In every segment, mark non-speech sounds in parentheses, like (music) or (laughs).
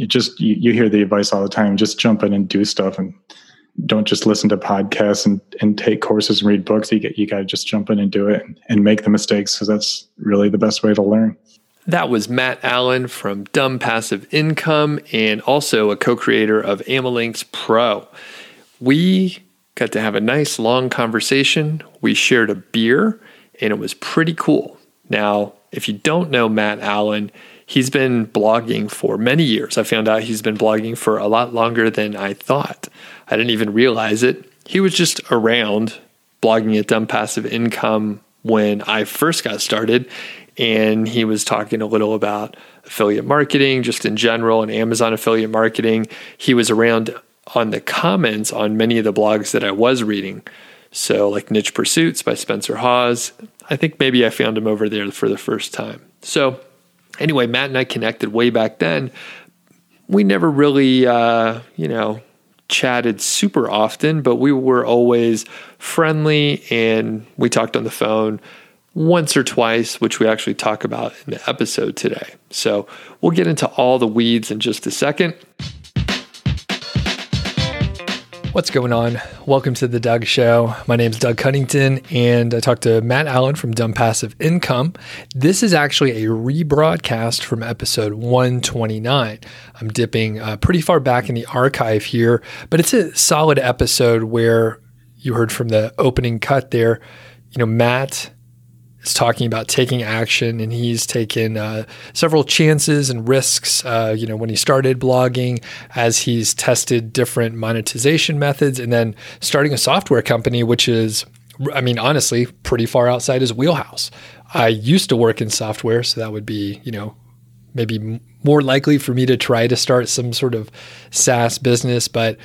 you just you, you hear the advice all the time. Just jump in and do stuff, and don't just listen to podcasts and, and take courses and read books. You get you got to just jump in and do it and, and make the mistakes because that's really the best way to learn. That was Matt Allen from Dumb Passive Income and also a co creator of Amalinks Pro. We got to have a nice long conversation. We shared a beer and it was pretty cool. Now, if you don't know Matt Allen, he's been blogging for many years. I found out he's been blogging for a lot longer than I thought. I didn't even realize it. He was just around blogging at Dumb Passive Income when I first got started and he was talking a little about affiliate marketing just in general and Amazon affiliate marketing. He was around on the comments on many of the blogs that I was reading. So, like Niche Pursuits by Spencer Haws. I think maybe I found him over there for the first time. So, anyway, Matt and I connected way back then. We never really, uh, you know, chatted super often, but we were always friendly and we talked on the phone once or twice, which we actually talk about in the episode today. So we'll get into all the weeds in just a second. What's going on? Welcome to the Doug Show. My name is Doug Cunnington, and I talked to Matt Allen from Dumb Passive Income. This is actually a rebroadcast from episode 129. I'm dipping uh, pretty far back in the archive here, but it's a solid episode where you heard from the opening cut there. You know, Matt is talking about taking action, and he's taken uh, several chances and risks. Uh, you know, when he started blogging, as he's tested different monetization methods, and then starting a software company, which is, I mean, honestly, pretty far outside his wheelhouse. I used to work in software, so that would be, you know, maybe more likely for me to try to start some sort of SaaS business, but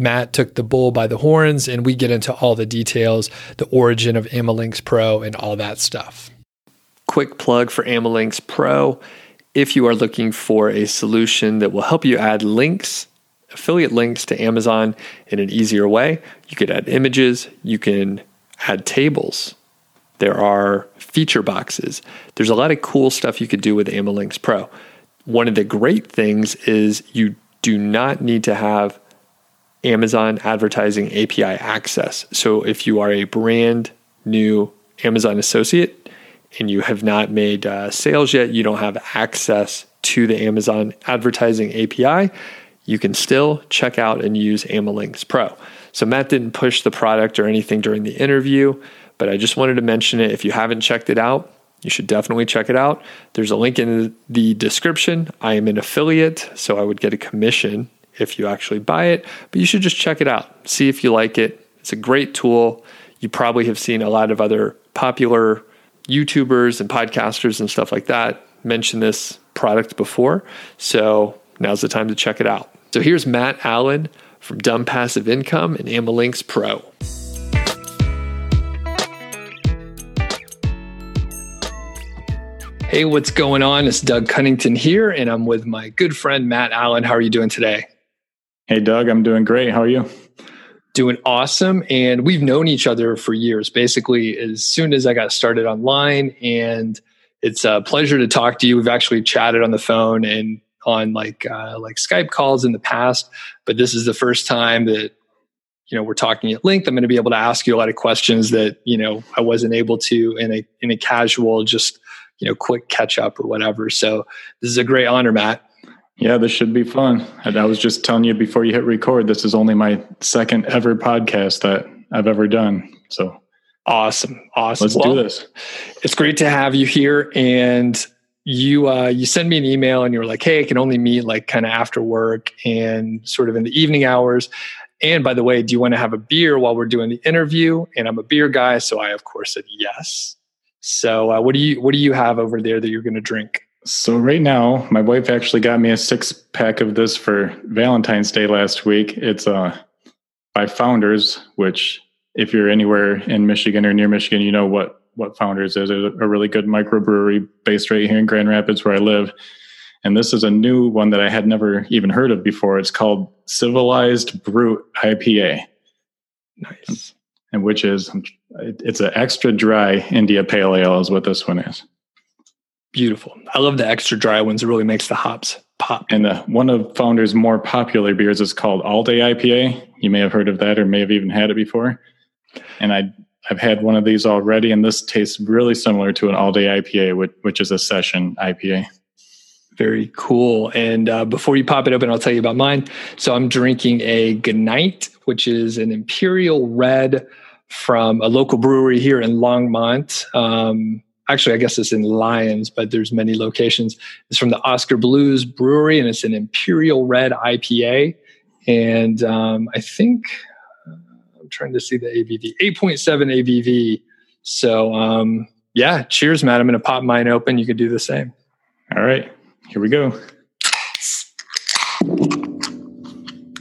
Matt took the bull by the horns, and we get into all the details, the origin of Amalinks Pro, and all that stuff. Quick plug for Amalinks Pro. If you are looking for a solution that will help you add links, affiliate links to Amazon in an easier way, you could add images, you can add tables. There are feature boxes. There's a lot of cool stuff you could do with Amalinks Pro. One of the great things is you do not need to have Amazon advertising API access. So if you are a brand new Amazon associate and you have not made uh, sales yet, you don't have access to the Amazon advertising API, you can still check out and use Amalinks Pro. So Matt didn't push the product or anything during the interview, but I just wanted to mention it. If you haven't checked it out, you should definitely check it out. There's a link in the description. I am an affiliate, so I would get a commission if you actually buy it, but you should just check it out. See if you like it. It's a great tool. You probably have seen a lot of other popular YouTubers and podcasters and stuff like that mention this product before. So now's the time to check it out. So here's Matt Allen from Dumb Passive Income and Amalinks Pro. Hey, what's going on? It's Doug Cunnington here, and I'm with my good friend Matt Allen. How are you doing today? Hey, Doug, I'm doing great. How are you? Doing awesome. And we've known each other for years, basically, as soon as I got started online. And it's a pleasure to talk to you. We've actually chatted on the phone and on like uh, like Skype calls in the past, but this is the first time that you know we're talking at length. I'm going to be able to ask you a lot of questions that you know I wasn't able to in a in a casual just you know quick catch up or whatever. So this is a great honor, Matt. Yeah, this should be fun. And I was just telling you before you hit record, this is only my second ever podcast that I've ever done. So awesome. Awesome. Let's well, do this. It's great to have you here. And you uh, you send me an email and you were like, hey, I can only meet like kind of after work and sort of in the evening hours. And by the way, do you want to have a beer while we're doing the interview? And I'm a beer guy, so I of course said yes. So uh, what do you what do you have over there that you're going to drink? So right now, my wife actually got me a six pack of this for Valentine's Day last week. It's uh by Founders, which if you're anywhere in Michigan or near Michigan, you know what what Founders is. It's a really good microbrewery based right here in Grand Rapids where I live. And this is a new one that I had never even heard of before. It's called Civilized Brute IPA. Nice. And which is it's an extra dry India Pale Ale is what this one is. Beautiful. I love the extra dry ones. It really makes the hops pop. And the, one of Founder's more popular beers is called All Day IPA. You may have heard of that or may have even had it before. And I, I've had one of these already, and this tastes really similar to an All Day IPA, which, which is a session IPA. Very cool. And uh, before you pop it open, I'll tell you about mine. So I'm drinking a G'Knight, which is an Imperial Red from a local brewery here in Longmont. Um, actually, I guess it's in Lyons, but there's many locations. It's from the Oskar Blues Brewery, and it's an Imperial Red IPA. And um, I think uh, I'm trying to see the ABV, 8.7 ABV. So um, yeah, cheers, Matt. I'm going to pop mine open. You can do the same. All right, here we go.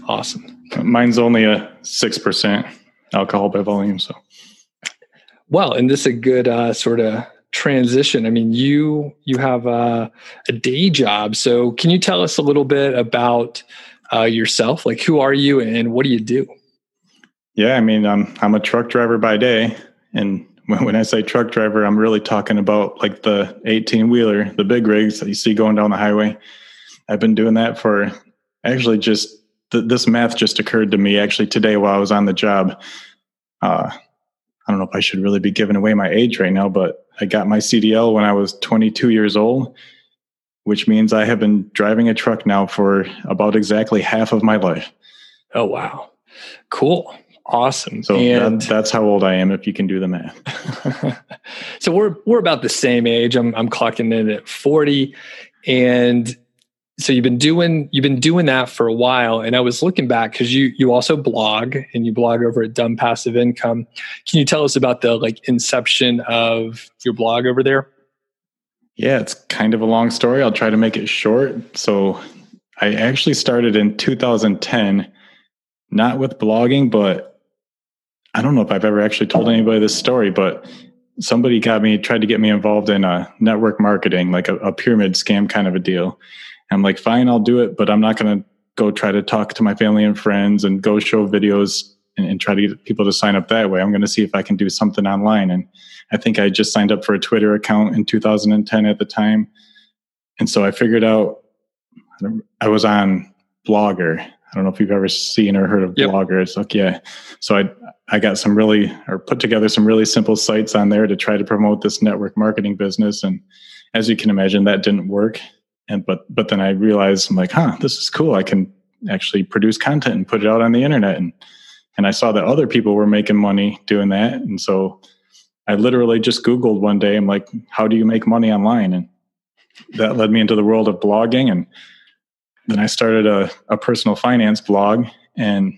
Awesome. Mine's only a six percent alcohol by volume, so. Well, and this is a good uh, sort of transition. I mean you you have a, a, day job. So can you tell us a little bit about uh, yourself? Like who are you and what do you do? Yeah i mean i'm i'm a truck driver by day. And when, when i say truck driver i'm really talking about like the 18 wheeler the big rigs that you see going down the highway. I've been doing that for actually just th- this math just occurred to me actually today while i was on the job. Uh, I don't know if I should really be giving away my age right now, but I got my CDL when I was 22 years old, which means I have been driving a truck now for about exactly half of my life. Oh, wow. Cool. Awesome. So that, that's how old I am if you can do the math. (laughs) so we're we're about the same age. I'm I'm clocking in at 40 and so you've been doing you've been doing that for a while. And i was looking back because you you also blog and you blog over at dumb passive income. Can you tell us about the like inception of your blog over there? Yeah it's kind of a long story. I'll try to make it short. So i actually started in 2010 not with blogging but i don't know if i've ever actually told anybody this story but somebody got me tried to get me involved in a network marketing like a, a pyramid scam kind of a deal I'm like, fine, I'll do it, but I'm not going to go try to talk to my family and friends and go show videos and, and try to get people to sign up that way. I'm going to see if I can do something online. And I think I just signed up for a Twitter account in 2010 at the time. And so I figured out I was on Blogger. I don't know if you've ever seen or heard of yep. Blogger. It's like, yeah. So I, I got some really, or put together some really simple sites on there to try to promote this network marketing business. And as you can imagine, that didn't work and but but then I realized I'm like, huh, this is cool. I can actually produce content and put it out on the internet. And and I saw that other people were making money doing that. And so I literally just Googled one day, I'm like, how do you make money online? And that led me into the world of blogging. And then I started a, a personal finance blog. And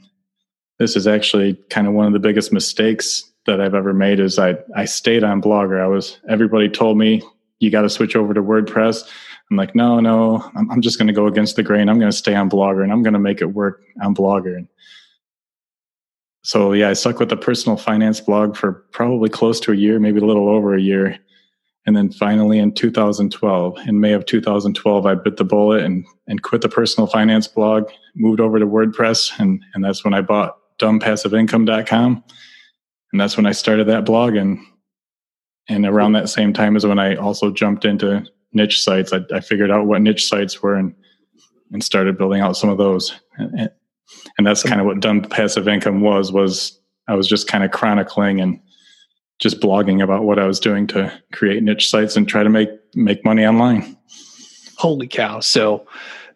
this is actually kind of one of the biggest mistakes that I've ever made is I, I stayed on Blogger. I was, everybody told me you got to switch over to WordPress. I'm like, no, no, I'm, I'm just going to go against the grain. I'm going to stay on Blogger and I'm going to make it work on Blogger. And so, yeah, I stuck with the personal finance blog for probably close to a year, maybe a little over a year. And then finally in 2012, in May of 2012, I bit the bullet and, and quit the personal finance blog, moved over to WordPress. And, and that's when I bought dumbpassiveincome.com. And that's when I started that blog. And, and around that same time is when I also jumped into niche sites. I, I figured out what niche sites were and and started building out some of those. And, and that's kind of what dumb passive income was. Was I was just kind of chronicling and just blogging about what I was doing to create niche sites and try to make make money online. Holy cow! So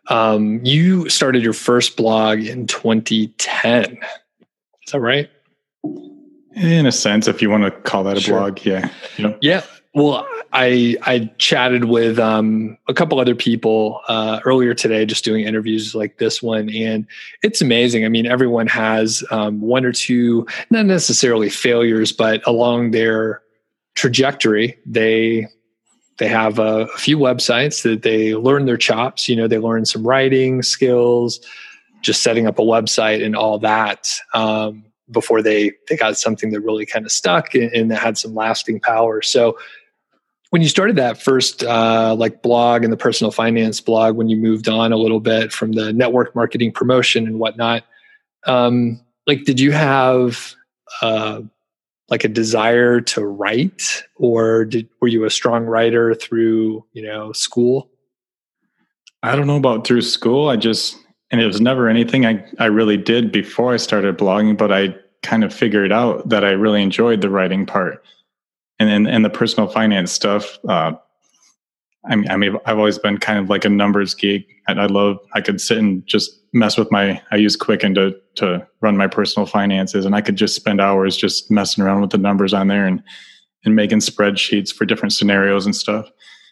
um, you started your first blog in 2010. Is that right? In a sense, if you want to call that a sure. blog, yeah. You know? Yeah. Well, I I chatted with um, a couple other people uh, earlier today, just doing interviews like this one, and it's amazing. I mean, everyone has um, one or two, not necessarily failures, but along their trajectory, they they have a, a few websites that they learn their chops. You know, they learn some writing skills, just setting up a website and all that. Um, before they they got something that really kind of stuck and, and that had some lasting power. So when you started that first uh, like blog and the personal finance blog when you moved on a little bit from the network marketing promotion and whatnot um, like did you have uh, like a desire to write? Or did, were you a strong writer through you know school? I don't know about through school. I just and it was never anything i, I really did before i started blogging but i kind of figured out that i really enjoyed the writing part and and, and the personal finance stuff uh, I mean, I mean, I've always been kind of like a numbers geek. I, I love, I could sit and just mess with my, I use Quicken to, to run my personal finances and I could just spend hours just messing around with the numbers on there and, and making spreadsheets for different scenarios and stuff.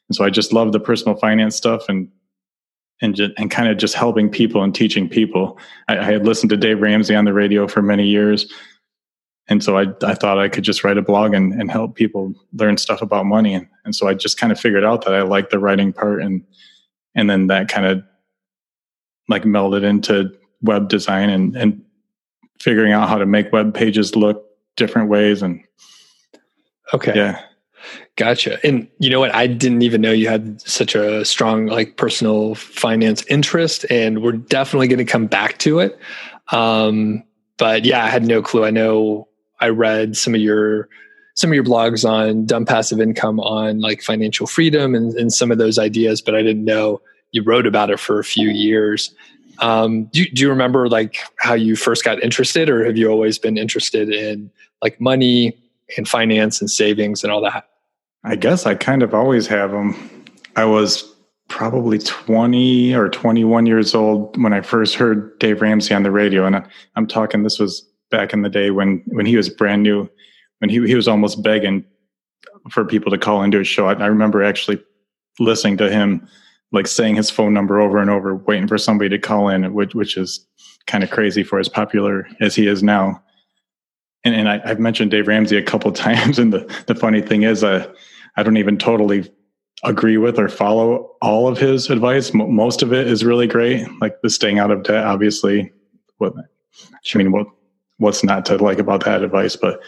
And so I just love the personal finance stuff and, and just, and kind of just helping people and teaching people. I, I had listened to Dave Ramsey on the radio for many years and so I, I thought I could just write a blog and, and help people learn stuff about money. And, and so I just kind of figured out that I liked the writing part and, and then that kind of like melded into web design and, and figuring out how to make web pages look different ways. And okay. Yeah. Gotcha. And you know what? I didn't even know you had such a strong like personal finance interest and we're definitely going to come back to it. Um, but yeah, I had no clue. I know I read some of your some of your blogs on dumb passive income on like financial freedom and, and some of those ideas, but I didn't know you wrote about it for a few years. Um, do, do you remember like how you first got interested, or have you always been interested in like money and finance and savings and all that? I guess I kind of always have them. I was probably 20 or 21 years old when I first heard Dave Ramsey on the radio. And I'm talking, this was back in the day when when he was brand new, when he he was almost begging for people to call into his show. I, I remember actually listening to him like saying his phone number over and over, waiting for somebody to call in, which which is kind of crazy for as popular as he is now. And and I, have mentioned Dave Ramsey a couple (laughs) times, and the the funny thing is, uh, I don't even totally agree with or follow all of his advice. M- most of it is really great, like the staying out of debt. Obviously, what I mean, what what's not to like about that advice. But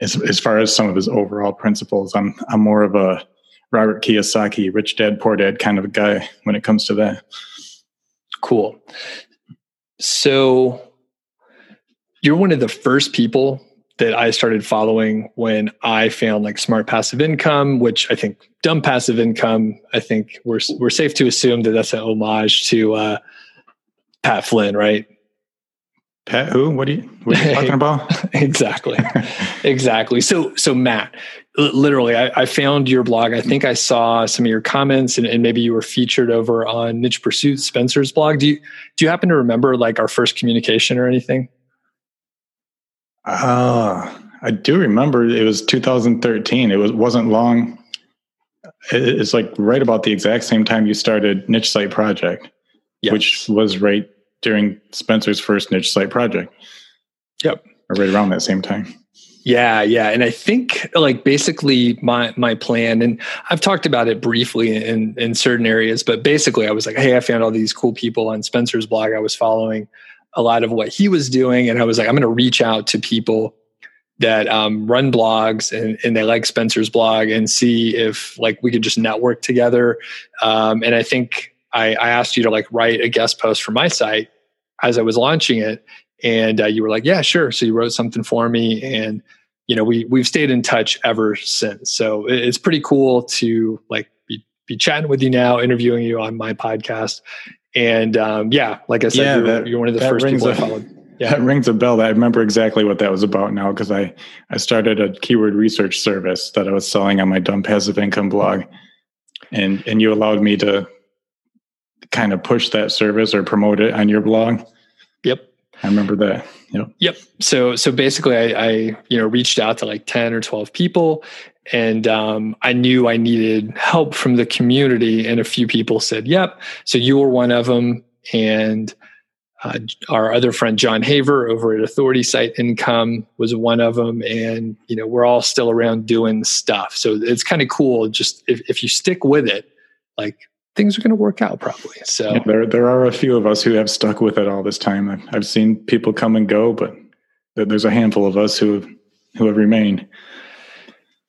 as as far as some of his overall principles, I'm I'm more of a Robert Kiyosaki, rich dad, poor dad kind of a guy when it comes to that. Cool. So you're one of the first people that I started following when I found like smart passive income, which I think dumb passive income. I think we're we're safe to assume that that's an homage to uh, Pat Flynn, right? Pat who? What are you, what are you talking about? (laughs) exactly. exactly. So, so Matt, literally, I, I, found your blog. I think I saw some of your comments and, and, maybe you were featured over on Niche Pursuit Spencer's blog. Do you, do you happen to remember like our first communication or anything? Uh, I do remember it was 2013. It was, wasn't long. It's like right about the exact same time you started Niche Site Project, yes. which was right during Spencer's first niche site project. Yep. Or right around that same time. Yeah, yeah. And I think like basically my my plan, and I've talked about it briefly in in certain areas, but basically I was like, hey, I found all these cool people on Spencer's blog. I was following a lot of what he was doing, and I was like, I'm gonna reach out to people that um, run blogs and, and, they like Spencer's blog and see if like we could just network together. Um, and I think I, I, asked you to like write a guest post for my site as I was launching it, and uh, you were like, "Yeah, sure." So you wrote something for me, and you know we we've stayed in touch ever since. So it's pretty cool to like be be chatting with you now, interviewing you on my podcast, and um, yeah, like I said, yeah, you're, that, you're, one of the first people a, I followed. Yeah. (laughs) That rings a bell. I remember exactly what that was about now because I I started a keyword research service that I was selling on my dumb passive income blog, and and you allowed me to kind of push that service or promote it on your blog. I remember that. Yep. Yep. So so basically I, I you know reached out to like 10 or 12 people and um, I knew I needed help from the community and a few people said, "Yep." So you were one of them and uh, our other friend Jon Haver over at Authority Site Income was one of them, and you know we're all still around doing stuff. So it's kind of cool. Just if, if you stick with it, like things are going to work out probably. So yeah, there there are a few of us who have stuck with it all this time. I've, I've seen people come and go, but there's a handful of us who who have remained.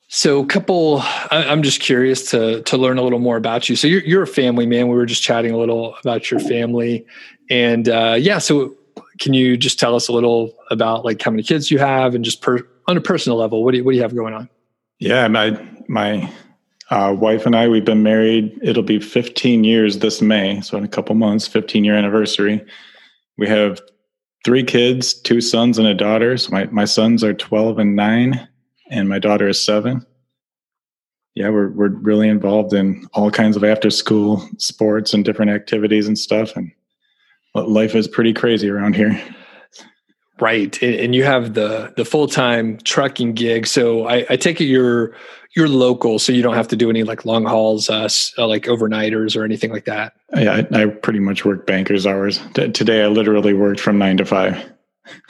So, a couple. I'm just curious to to learn a little more about you. So, you're you're a family man. We were just chatting a little about your family, and uh, yeah. So, can you just tell us a little about like how many kids you have, and just per, on a personal level, what do you, what do you have going on? Yeah, my my uh, wife and I we've been married. It'll be 15 years this May, so in a couple months, 15 year anniversary. We have three kids, two sons and a daughter. So my my sons are 12 and nine, and my daughter is seven. Yeah, we're we're really involved in all kinds of after school sports and different activities and stuff, and life is pretty crazy around here. Right, and you have the the full time trucking gig. So I, I, take it you're you're local, so you don't have to do any like long hauls, uh, uh like overnighters or anything like that. Yeah, I, I pretty much work bankers hours. T- today, I literally worked from nine to five.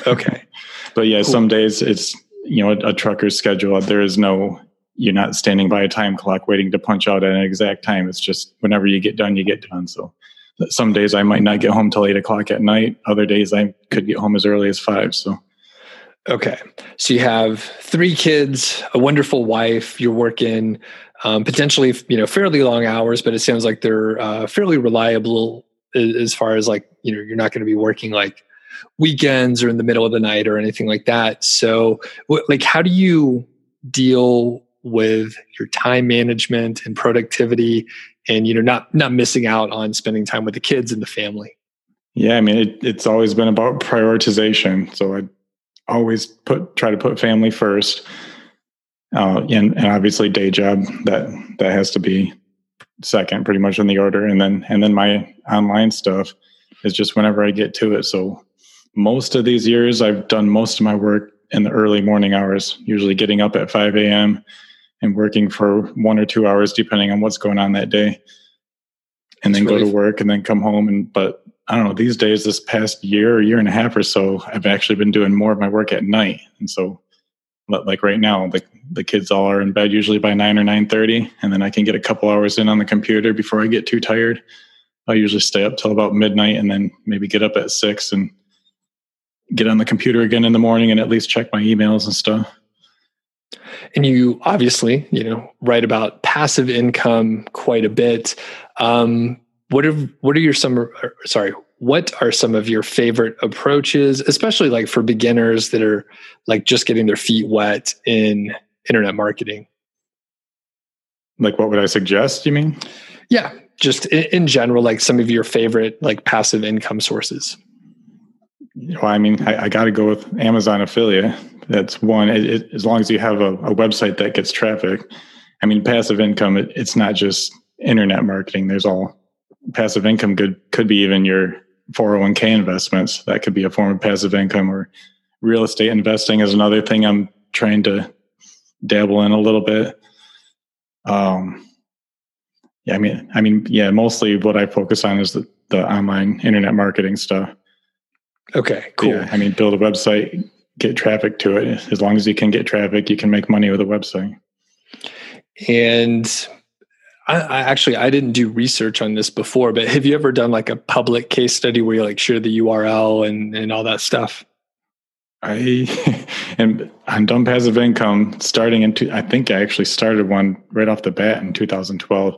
Okay, (laughs) but yeah, cool. some days it's you know a, a trucker's schedule. There is no you're not standing by a time clock waiting to punch out at an exact time. It's just whenever you get done, you get done. So some days I might not get home till eight o'clock at night. Other days I could get home as early as five. So, okay. So you have three kids, a wonderful wife. You're working um, potentially, you know, fairly long hours, but it sounds like they're uh, fairly reliable as far as like, you know, you're not going to be working like weekends or in the middle of the night or anything like that. So, like, how do you deal with your time management and productivity and you know not not missing out on spending time with the kids and the family. Yeah i mean it, it's always been about prioritization. So i always put try to put family first uh, and, and obviously day job that that has to be second pretty much in the order. And then and then my online stuff is just whenever i get to it. So most of these years i've done most of my work in the early morning hours usually getting up at 5 a.m and working for one or two hours depending on what's going on that day. And then really go to work and then come home and but i don't know these days this past year or year and a half or so i've actually been doing more of my work at night. And so like right now the, the kids all are in bed usually by 9 or 9.30 and then i can get a couple hours in on the computer before i get too tired. I usually stay up till about midnight and then maybe get up at 6 and get on the computer again in the morning and at least check my emails and stuff and you obviously you know write about passive income quite a bit. Um, what are what are your some sorry what are some of your favorite approaches especially like for beginners that are like just getting their feet wet in internet marketing? Like what would i suggest you mean? Yeah just in, in general like some of your favorite like passive income sources. Well i mean i, I got to go with amazon affiliate that's one. It, it, as long as you have a, a, website that gets traffic, I mean, passive income. It, it's not just internet marketing. There's all passive income. Could could be even your 401k investments. That could be a form of passive income. Or real estate investing is another thing I'm trying to dabble in a little bit. Um, yeah, I mean, I mean, yeah, mostly what I focus on is the, the online internet marketing stuff. Okay, cool. Yeah, I mean, build a website, get traffic to it. As long as you can get traffic, you can make money with a website. And I, I, actually I didn't do research on this before, but have you ever done like a public case study where you like share the URL and and all that stuff? I (laughs) am on dumb passive income starting in two, I think I actually started one right off the bat in 2012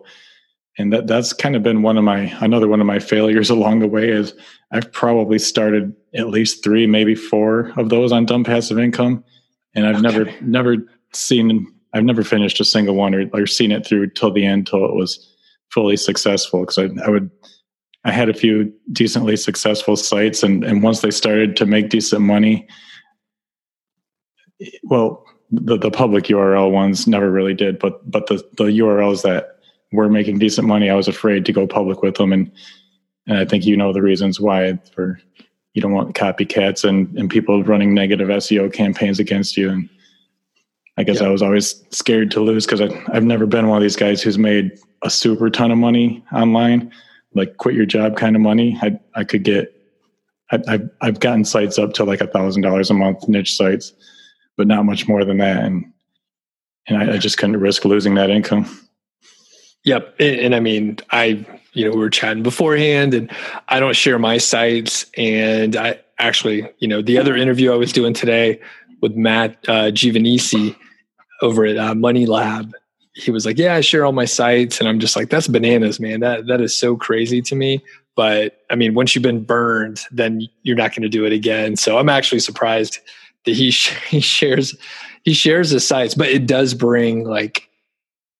and that that's kind of been one of my another one of my failures (laughs) along the way is I've probably started at least three, maybe four of those on dumb passive income, and I've okay. never never seen I've never finished a single one or, or seen it through till the end till it was fully successful because I, I would I had a few decently successful sites and and once they started to make decent money well the, the public URL ones never really did but but the the URLs that were making decent money, I was afraid to go public with them. And, and I think you know the reasons why for you don't want copycats and, and people running negative SEO campaigns against you. And I guess yeah. I was always scared to lose because I've never been one of these guys who's made a super ton of money online, like quit your job kind of money. I, I could get, I, I've, I've gotten sites up to like a thousand dollars a month, niche sites, but not much more than that. And, and I, I just couldn't risk losing that income. Yep. And, and, I mean, I, you know, we were chatting beforehand and I don't share my sites. And I actually, you know, the other interview I was doing today with Matt uh, Giovanisci over at uh, Money Lab, he was like, yeah, I share all my sites. And I'm just like, that's bananas, man. That, that is so crazy to me. But I mean, once you've been burned, then you're not going to do it again. So I'm actually surprised that he (laughs) he shares he shares the sites, but it does bring like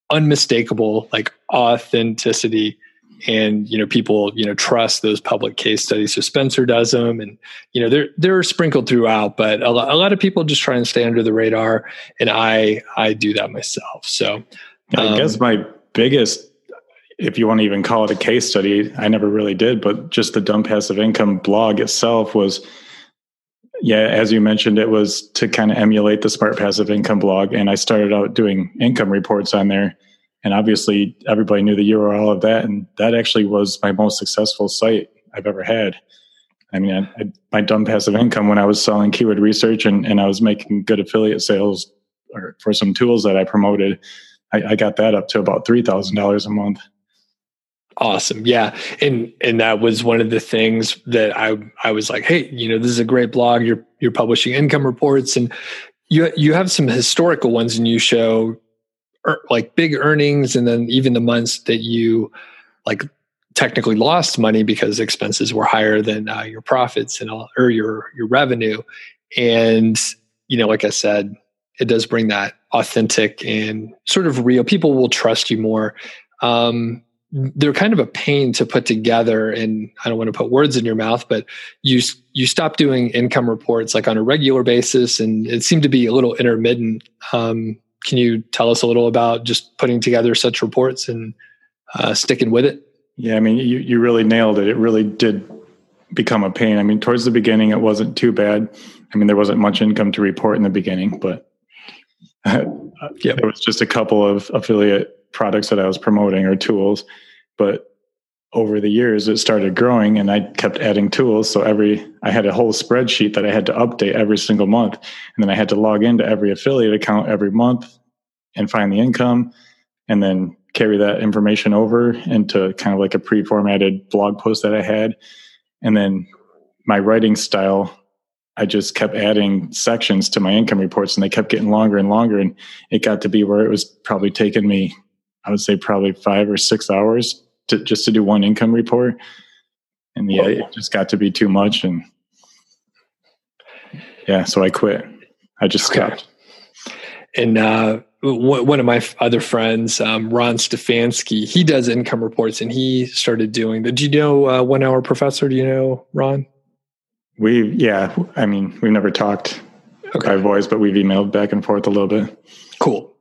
unmistakable like authenticity and you know people you know trust those public case studies. So spencer does them and you know they're they're sprinkled throughout but a lot, a lot of people just try and stay under the radar and i i do that myself. So um, i guess my biggest if you want to even call it a case study i never really did but just the dumb passive income blog itself was yeah as you mentioned it was to kind of emulate the smart passive income blog. And i started out doing income reports on there and obviously everybody knew the URL of that, and that actually was my most successful site I've ever had. I mean, I, I, my dumb passive income when I was selling keyword research and, and I was making good affiliate sales or for some tools that I promoted, I, I got that up to about three thousand dollars a month. Awesome, yeah, and and that was one of the things that I I was like, hey, you know, this is a great blog. You're you're publishing income reports, and you you have some historical ones, and you show like big earnings and then even the months that you like technically lost money because expenses were higher than uh, your profits and all, or your your revenue. And you know like i said it does bring that authentic and sort of real people will trust you more. Um, they're kind of a pain to put together and i don't want to put words in your mouth but you you stop doing income reports like on a regular basis and it seemed to be a little intermittent. Um, can you tell us a little about just putting together such reports and uh, sticking with it? Yeah, I mean, you, you really nailed it. It really did become a pain. I mean, towards the beginning, it wasn't too bad. I mean, there wasn't much income to report in the beginning, but uh, (laughs) yep. there was just a couple of affiliate products that I was promoting or tools. But over the years, it started growing, and I kept adding tools. So every I had a whole spreadsheet that I had to update every single month, and then I had to log into every affiliate account every month and find the income and then carry that information over into kind of like a pre-formatted blog post that I had. And then my writing style, I just kept adding sections to my income reports and they kept getting longer and longer. And it got to be where it was probably taking me, I would say probably five or six hours to just to do one income report. And yeah, it just got to be too much. And yeah, so I quit. I just okay. stopped. And uh, one of my other friends, um, Ron Stefanski, he does income reports, and he started doing the. Do you know uh, One Hour Professor? Do you know Ron? We yeah, I mean we've never talked okay. by voice, but we've emailed back and forth a little bit. Cool.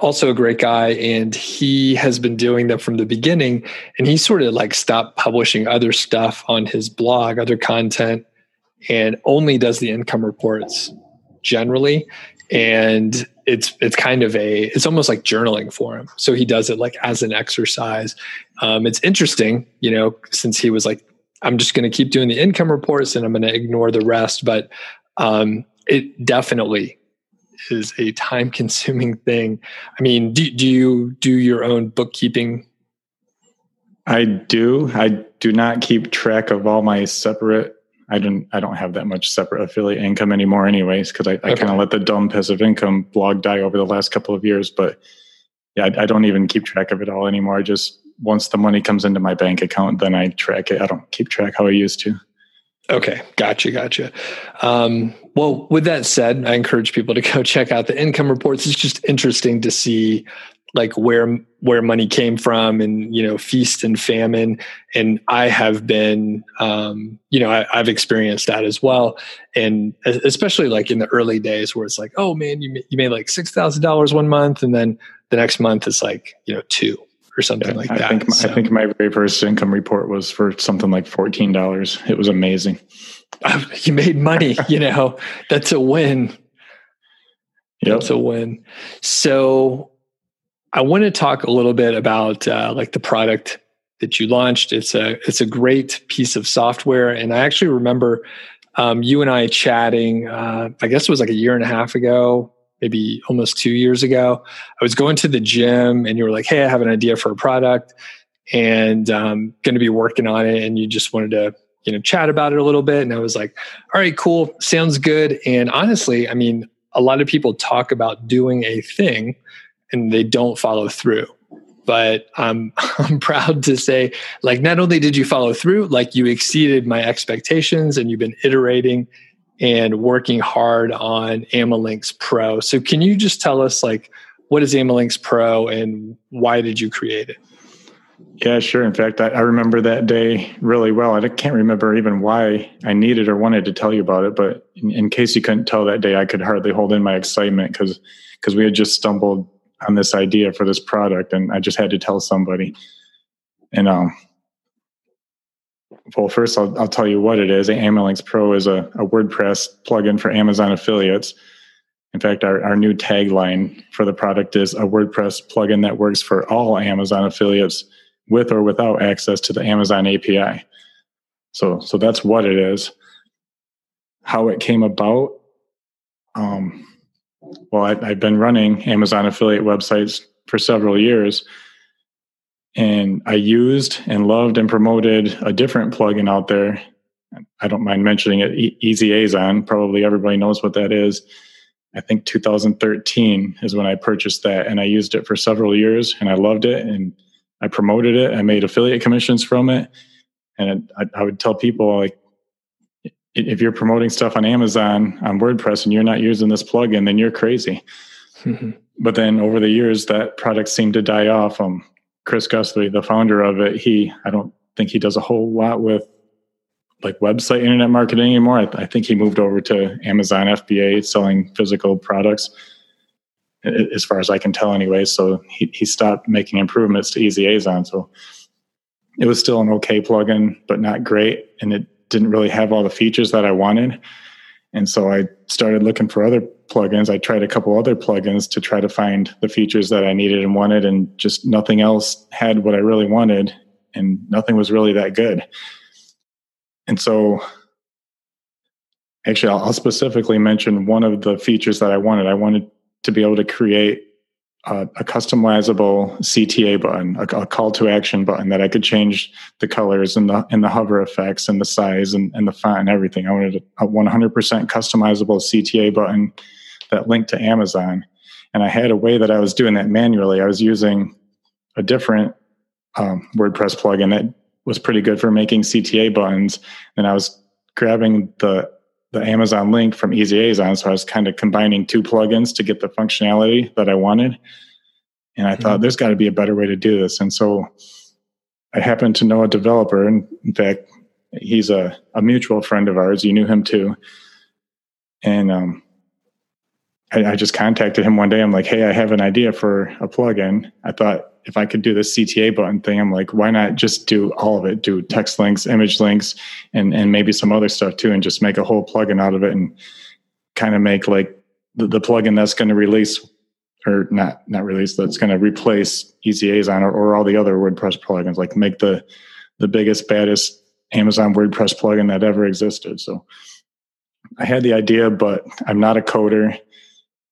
Also a great guy, and he has been doing them from the beginning. And he sort of like stopped publishing other stuff on his blog, other content, and only does the income reports generally. And it's it's kind of a it's almost like journaling for him. So he does it like as an exercise. Um, it's interesting, you know, since he was like, I'm just going to keep doing the income reports and I'm going to ignore the rest. But um, it definitely is a time consuming thing. I mean, do, do you do your own bookkeeping? I do. I do not keep track of all my separate I don't I don't have that much separate affiliate income anymore anyways because I, I okay. kind of let the dumb passive income blog die over the last couple of years but yeah I, I, don't even keep track of it all anymore I just once the money comes into my bank account then I track it I don't keep track how I used to okay. Gotcha. Gotcha. Um, well with that said I encourage people to go (laughs) check out the income reports. It's just interesting to see like where where money came from and you know feast and famine. And i have been um, you know I, have experienced that as well. And especially like in the early days where it's like oh man you, you made like $6000 one month. And then the next month it's like you know two or something yeah, like I that think, so. I think my very first income report was for something like $14 it was amazing (laughs) you made money (laughs) you know that's a win yep. that's a win so I want to talk a little bit about uh, like the product that you launched. It's a it's a great piece of software, and I actually remember um, you and I chatting. Uh, I guess it was like a year and a half ago, maybe almost two years ago. I was going to the gym, and you were like, "Hey, I have an idea for a product, and I'm um, going to be working on it." And you just wanted to you know chat about it a little bit, and I was like, "All right, cool, sounds good." And honestly, I mean, a lot of people talk about doing a thing and they don't follow through but I'm (laughs) I'm proud to say like not only did you follow through like you exceeded my expectations and you've been iterating and working hard on AmaLinks Pro. So can you just tell us like what is AmaLinks Pro and why did you create it? Yeah, sure. In fact, I, I, remember that day really well. I can't remember even why I needed or wanted to tell you about it, but in, in case you couldn't tell that day, I could hardly hold in my excitement because because we had just stumbled on this idea for this product, and I just had to tell somebody. And um, well, first I'll, I'll tell you what it is. AmaLinks Pro is a, a WordPress plugin for Amazon affiliates. In fact, our, our new tagline for the product is a WordPress plugin that works for all Amazon affiliates with or without access to the Amazon API. So, so that's what it is. How it came about. Um, well, I, I've been running Amazon affiliate websites for several years, and I used and loved and promoted a different plugin out there. I don't mind mentioning it, EasyAzon. Probably everybody knows what that is. I think 2013 is when I purchased that, and I used it for several years, and I loved it. And I promoted it. I made affiliate commissions from it. And I, I would tell people like, if you're promoting stuff on Amazon on WordPress and you're not using this plugin, then you're crazy. Mm-hmm. (laughs) But then over the years, that product seemed to die off. Um, Chris Guthrie, the founder of it, he I don't think he does a whole lot with like website internet marketing anymore. I, I think he moved over to Amazon FBA selling physical products as far as I can tell, anyway. So he, he stopped making improvements to Easy EasyAzon. So it was still an okay plugin, but not great. And it didn't really have all the features that I wanted. And so I started looking for other plugins. I tried a couple other plugins to try to find the features that I needed and wanted, and just nothing else had what I really wanted, and nothing was really that good. And so, actually, I'll, I'll specifically mention one of the features that I wanted. I wanted to be able to create a, customizable CTA button, a, a, call to action button that I could change the colors and the and the hover effects and the size and, and the font and everything. I wanted a 100% customizable CTA button that linked to Amazon, and I had a way that I was doing that manually. I was using a different um, WordPress plugin that was pretty good for making CTA buttons, and I was grabbing the the Amazon link from EasyAzon. So I was kind of combining two plugins to get the functionality that I wanted. And I mm-hmm. thought there's got to be a better way to do this. And so I happened to know a developer. And in fact, he's a, a mutual friend of ours. You knew him too. And um, I, I just contacted him one day. I'm like, hey, I have an idea for a plugin. I thought if I could do this CTA button thing, I'm like, why not just do all of it? Do text links, image links, and and maybe some other stuff too, and just make a whole plugin out of it, and kind of make like the, the plugin that's going to release or not not release that's going to replace EasyAzon or, or all the other WordPress plugins. Like make the the biggest baddest Amazon WordPress plugin that ever existed. So I had the idea, but I'm not a coder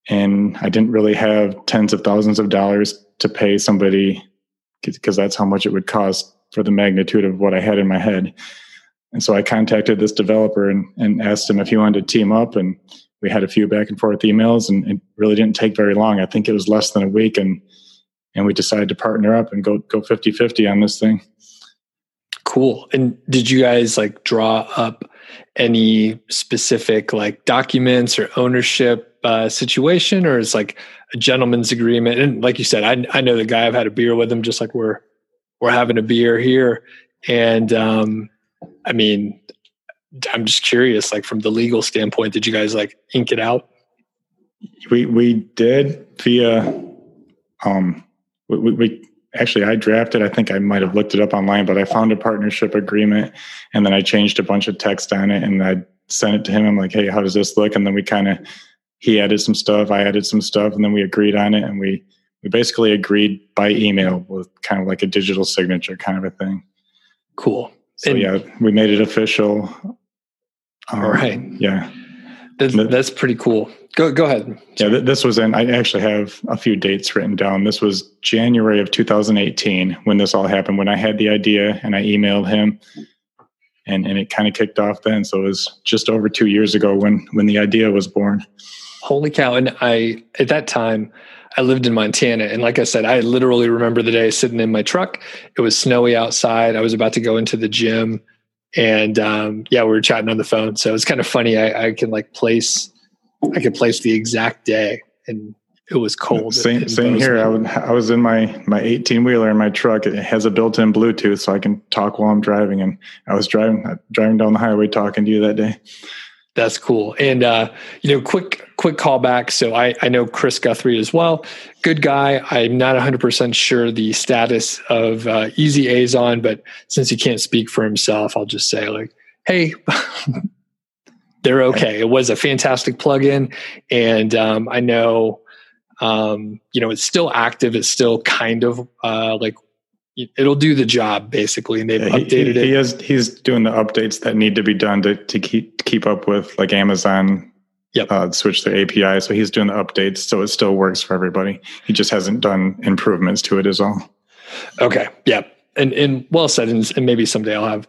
and I didn't really have tens of thousands of dollars to pay somebody because that's how much it would cost for the magnitude of what I had in my head. And so I contacted this developer and, and asked him if he wanted to team up. And we had a few back and forth emails and it really didn't take very long. I think it was less than a week. And, and we decided to partner up and go, go 50 50 on this thing. Cool. And did you guys like draw up any specific like documents or ownership uh, situation, or is like a gentleman's agreement? And like you said, I I know the guy. I've had a beer with him, just like we're we're having a beer here. And um, I mean, I'm just curious, like from the legal standpoint, did you guys like ink it out? We we did via um we, we actually I drafted. I think I might have looked it up online, but I found a partnership agreement and then I changed a bunch of text on it and I sent it to him. I'm like, hey, how does this look? And then we kind of he added some stuff, I added some stuff, and then we agreed on it and we we basically agreed by email with kind of like a digital signature kind of a thing. Cool. So and, yeah, we made it official. Um, all right. Yeah. That's, that's pretty cool. Go go ahead. Yeah, th- this was in. I actually have a few dates written down. This was January of 2018 when this all happened. When I had the idea and I emailed him, and and it kind of kicked off then. So it was just over two years ago when when the idea was born. Holy cow! And I at that time. I lived in Montana. And like I said, I literally remember the day sitting in my truck. It was snowy outside. I was about to go into the gym and um, yeah, we were chatting on the phone. So it's kind of funny. I, I can like place, I could place the exact day, and it was cold. Same, same here. I, would, I was in my my 18 wheeler in my truck. It has a built-in Bluetooth, so I can talk while I'm driving. And I was driving driving down the highway talking to you that day. That's cool. And uh, you know, quick quick callback. So I, I know Chris Guthrie as well. Good guy. I'm not 100 percent sure the status of uh, EasyAzon, but since he can't speak for himself, I'll just say like, hey. (laughs) they're okay. It was a fantastic plugin, and um, I know um, you know it's still active. It's still kind of uh, like it'll do the job basically and they've yeah, updated he, it he has he's doing the updates that need to be done to, to keep keep up with like amazon yep. uh, switch their api so he's doing the updates so it still works for everybody. He just hasn't done improvements to it as all. Okay yeah. And and well said and, and maybe someday i'll have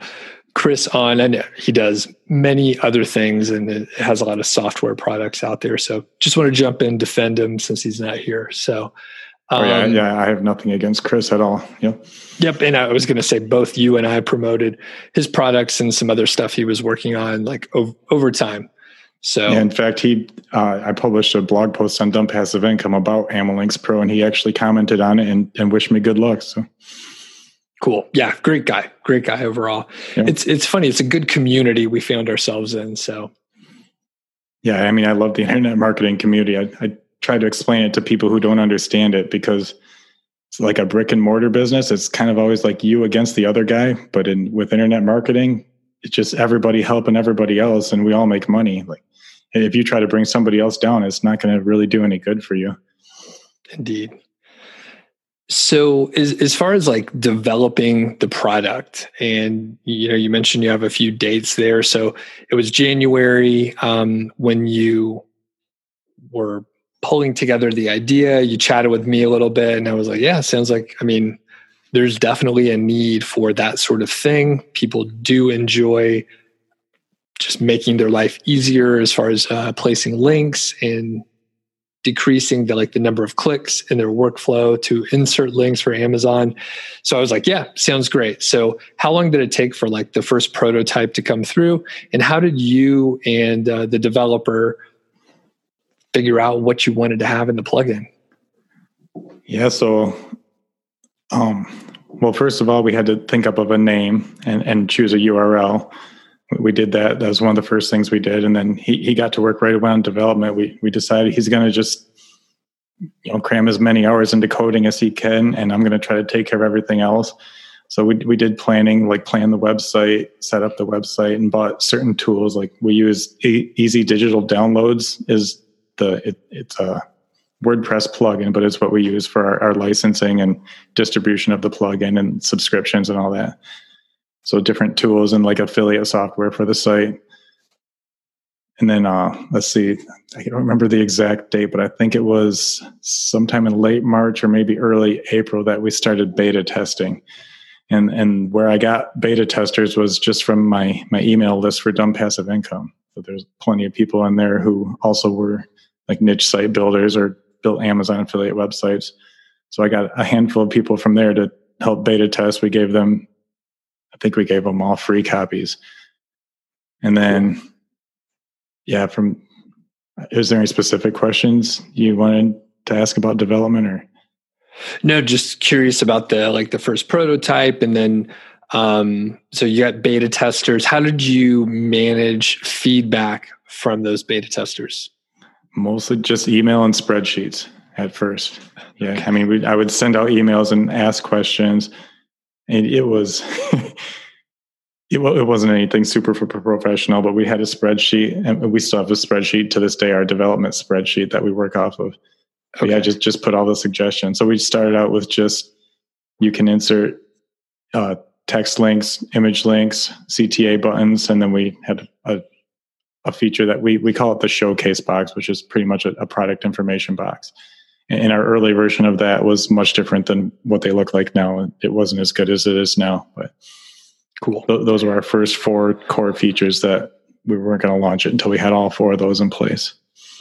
chris on. And he does many other things and it has a lot of software products out there so just want to jump in defend him since he's not here. So Oh, yeah, um, yeah, I have nothing against Chris at all. Yep. Yep. And I was going to say both you and I promoted his products and some other stuff he was working on like over, over time. So, yeah, in fact, he uh, I published a blog post on Dumb Passive Income about AmaLinks Pro, and he actually commented on it and, and wished me good luck. So, cool. Yeah, great guy. Great guy overall. Yeah. It's it's funny. It's a good community we found ourselves in. So, yeah, I mean, I love the internet marketing community. I, I try to explain it to people who don't understand it because it's like a brick and mortar business. It's kind of always like you against the other guy, but in with internet marketing, it's just everybody helping everybody else and we all make money. Like if you try to bring somebody else down, it's not going to really do any good for you. Indeed. So as as far as like developing the product and you know you mentioned you have a few dates there so it was January um, when you were pulling together the idea. You chatted with me a little bit, and I was like, yeah, sounds like, I mean, there's definitely a need for that sort of thing. People do enjoy just making their life easier as far as uh, placing links and decreasing the like the number of clicks in their workflow to insert links for Amazon. So I was like, yeah, sounds great. So how long did it take for like the first prototype to come through and how did you and uh, the developer figure out what you wanted to have in the plugin? Yeah, so um, well, first of all, we had to think up of a name and, and choose a URL. We did that. That was one of the first things we did. And then he, he got to work right away on development. We we decided he's going to just you know cram as many hours into coding as he can, and I'm going to try to take care of everything else. So we we did planning, like plan the website, set up the website, and bought certain tools. Like we use e- Easy Digital Downloads is the it, it's a WordPress plugin, but it's what we use for our, our, licensing and distribution of the plugin and subscriptions and all that. So different tools and like affiliate software for the site. And then uh, let's see, I don't remember the exact date, but I think it was sometime in late March or maybe early April that we started beta testing. And and where I got beta testers was just from my my email list for dumb passive income. So there's plenty of people in there who also were like niche site builders or built Amazon affiliate websites. So I got a handful of people from there to help beta test. We gave them, I think we gave them all free copies. And then, yeah, from, is there any specific questions you wanted to ask about development or? No, just curious about the, like the first prototype and then, um, so you got beta testers. How did you manage feedback from those beta testers? Mostly just email and spreadsheets at first. Yeah, I mean, we, I would send out emails and ask questions, and it was (laughs) it, it wasn't anything super professional, but we had a spreadsheet, and we still have a spreadsheet to this day, our development spreadsheet that we work off of. Okay. Yeah, just just put all the suggestions. So we started out with just you can insert uh, text links, image links, CTA buttons, and then we had a a feature that we we call it the showcase box, which is pretty much a, a product information box. And our early version of that was much different than what they look like now. It wasn't as good as it is now, but cool. Th- those were our first four core features that we weren't going to launch it until we had all four of those in place.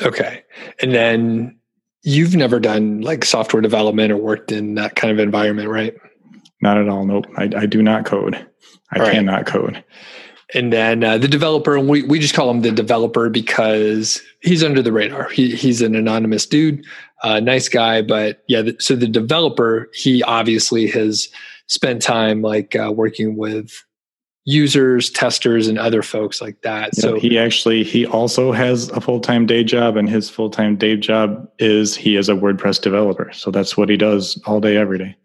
Okay, and then you've never done like software development or worked in that kind of environment, right? Not at all. Nope. I, I do not code. I all cannot right. code. And then uh, the developer, and we, we just call him the developer because he's under the radar. He, he's an anonymous dude, uh, nice guy, but yeah. The, so the developer, he obviously has spent time like uh, working with users, testers, and other folks like that. Yeah, so he actually he also has a full time day job, and his full time day job is he is a WordPress developer. So that's what he does all day, every day.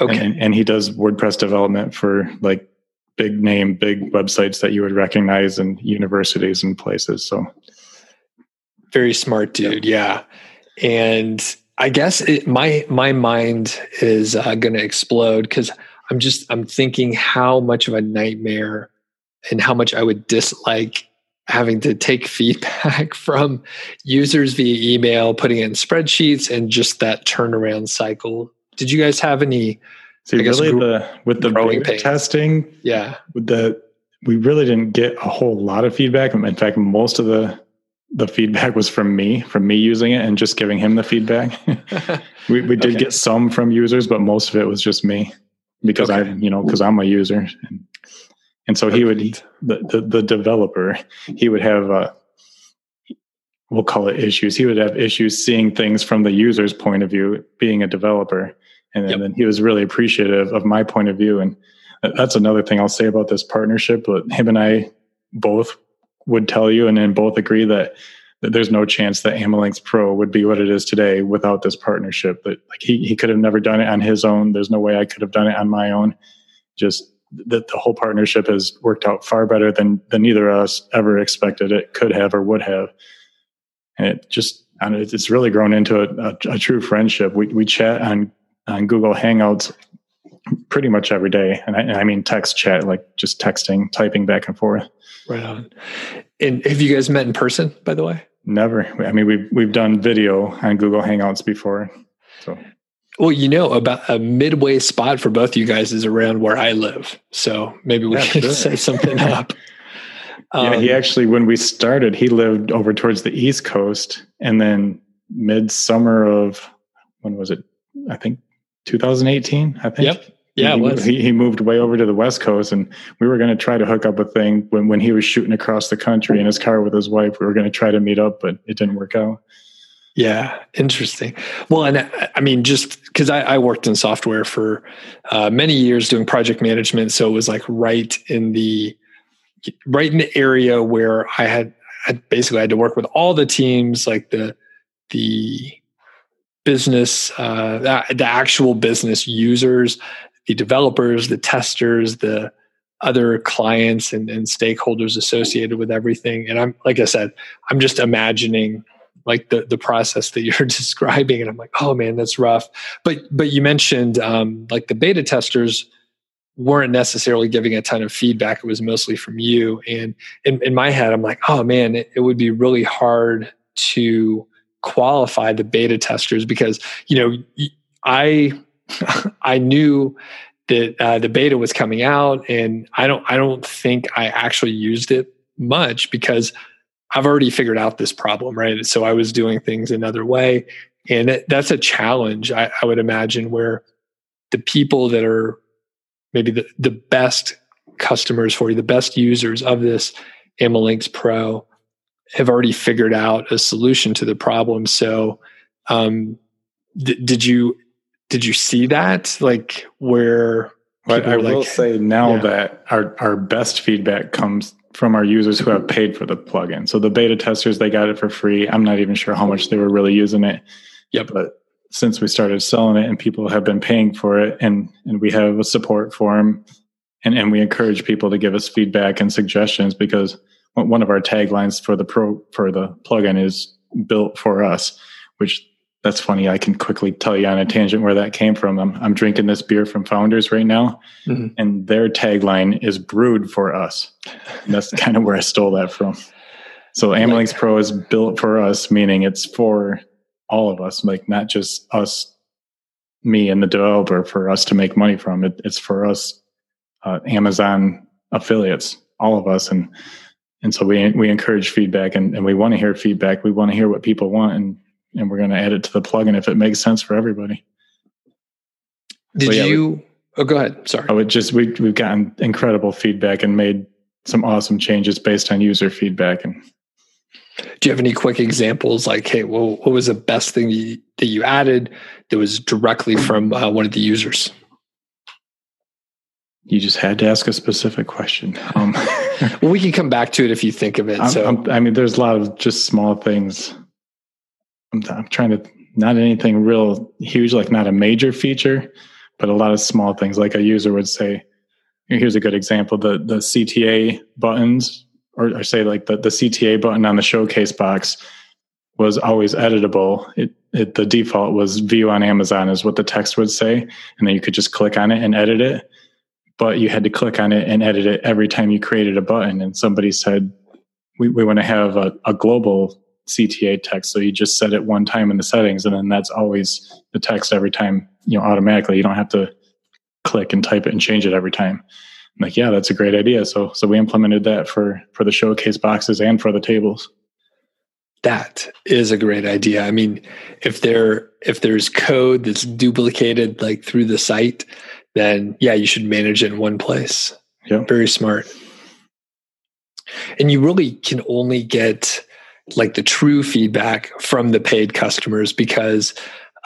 Okay, and, and he does WordPress development for like big name, big websites that you would recognize in universities and places. So very smart dude, yeah. And I guess it, my my mind is uh, going to explode because I'm just I'm thinking how much of a nightmare and how much I would dislike having to take (laughs) feedback from users via email, putting in spreadsheets, and just that turnaround cycle. Did you guys have any? So really, the with the beta testing, yeah, with the we really didn't get a whole lot of feedback. In fact, most of the the feedback was from me, from me using it and just giving him the feedback. (laughs) we we did okay. get some from users, but most of it was just me because okay. I, you know, because I'm a user. And, and so he would, the, the, the developer, he would have, uh, we'll call it issues. He would have issues seeing things from the user's point of view, being a developer. And then, yep. then he was really appreciative of my point of view. And that's another thing I'll say about this partnership. But him and I both would tell you and then both agree that that there's no chance that AmaLinks Pro would be what it is today without this partnership. That like he he could have never done it on his own. There's no way I could have done it on my own. Just that the whole partnership has worked out far better than than either of us ever expected it could have or would have. And it just and it's really grown into a, a, a true friendship. We we chat on on Google Hangouts pretty much every day, and I, and I mean text chat, like just texting, typing back and forth. Right on. And have you guys met in person, by the way? Never. I mean, we've we've done video on Google Hangouts before. So, well, you know, about a midway spot for both you guys is around where I live. So maybe we can sure. set something (laughs) up. Um, yeah, he um, actually, when we started, he lived over towards the East Coast, and then midsummer of when was it? I think 2018. I think. Yep. Yeah, he, he, he, moved way over to the West Coast, and we were going to try to hook up a thing when, when he was shooting across the country in his car with his wife. We were going to try to meet up, but it didn't work out. Yeah, interesting. Well, and I mean, just because I, I, worked in software for uh, many years doing project management, so it was like right in the right in the area where I had, I basically had to work with all the teams, like the the business, uh, the actual business users, the developers, the testers, the other clients and, and stakeholders associated with everything. And I'm like I said, I'm just imagining like the the process that (laughs) you're describing, and I'm like, oh man, that's rough. But but you mentioned um, like the beta testers weren't necessarily giving a ton of feedback. It was mostly from you. And in, in my head, I'm like, oh man, it, it would be really hard to qualify the beta testers because you know I (laughs) I knew that uh, the beta was coming out, and I don't I don't think I actually used it much because I've already figured out this problem, right? So I was doing things another way, and it, that's a challenge I, I would imagine where the people that are maybe the, the best customers for you, the best users of this AmaLinks Pro have already figured out a solution to the problem. So, um, did you did you see that? Like where but i will say now yeah. that our, our best feedback comes from our users who have paid for the plugin. So the beta testers they got it for free. I'm not even sure how much they were really using it. Yep. But since we started selling it and people have been paying for it and and we have a support forum and and we encourage people to give us feedback and suggestions because one of our taglines for the pro for the plugin is built for us which that's funny. I can quickly tell you on a tangent where that came from. I'm, I'm drinking this beer from Founders right now, mm-hmm. and their tagline is "Brewed for Us." And that's kind of where I stole that from. So AmaLinks Pro is built for us, meaning it's for all of us, like not just us, me and the developer, for us to make money from. It, it's for us, uh, Amazon affiliates, all of us, and and so we we encourage feedback, and, and we want to hear feedback. We want to hear what people want, and and we're going to add it to the plugin if it makes sense for everybody. Did so, yeah, you? We, oh, go ahead. Sorry. I would just we we've gotten incredible feedback and made some awesome changes based on user feedback. And do you have any quick examples? Like, hey, well, what was the best thing you, that you added that was directly from uh, one of the users? You just had to ask a specific question. Um, well, (laughs) we can come back to it if you think of it. I'm, so, I'm, i mean, there's a lot of just small things. I'm, I'm trying to not anything real huge, like not a major feature, but a lot of small things. Like a user would say, here's a good example: the the CTA buttons, or, or say like the the CTA button on the showcase box was always editable. It, it the default was view on Amazon is what the text would say, and then you could just click on it and edit it but you had to click on it and edit it every time you created a button. And somebody said, we, we want to have a, a global CTA text. So you just set it one time in the settings, and then that's always the text every time, you know, automatically. You don't have to click and type it and change it every time. I'm like, yeah, that's a great idea. So so we implemented that for for the showcase boxes and for the tables. That is a great idea. I mean, if there if there's code that's duplicated like through the site, then yeah, you should manage it in one place. Yeah. Very smart. And you really can only get like the true feedback from the paid customers because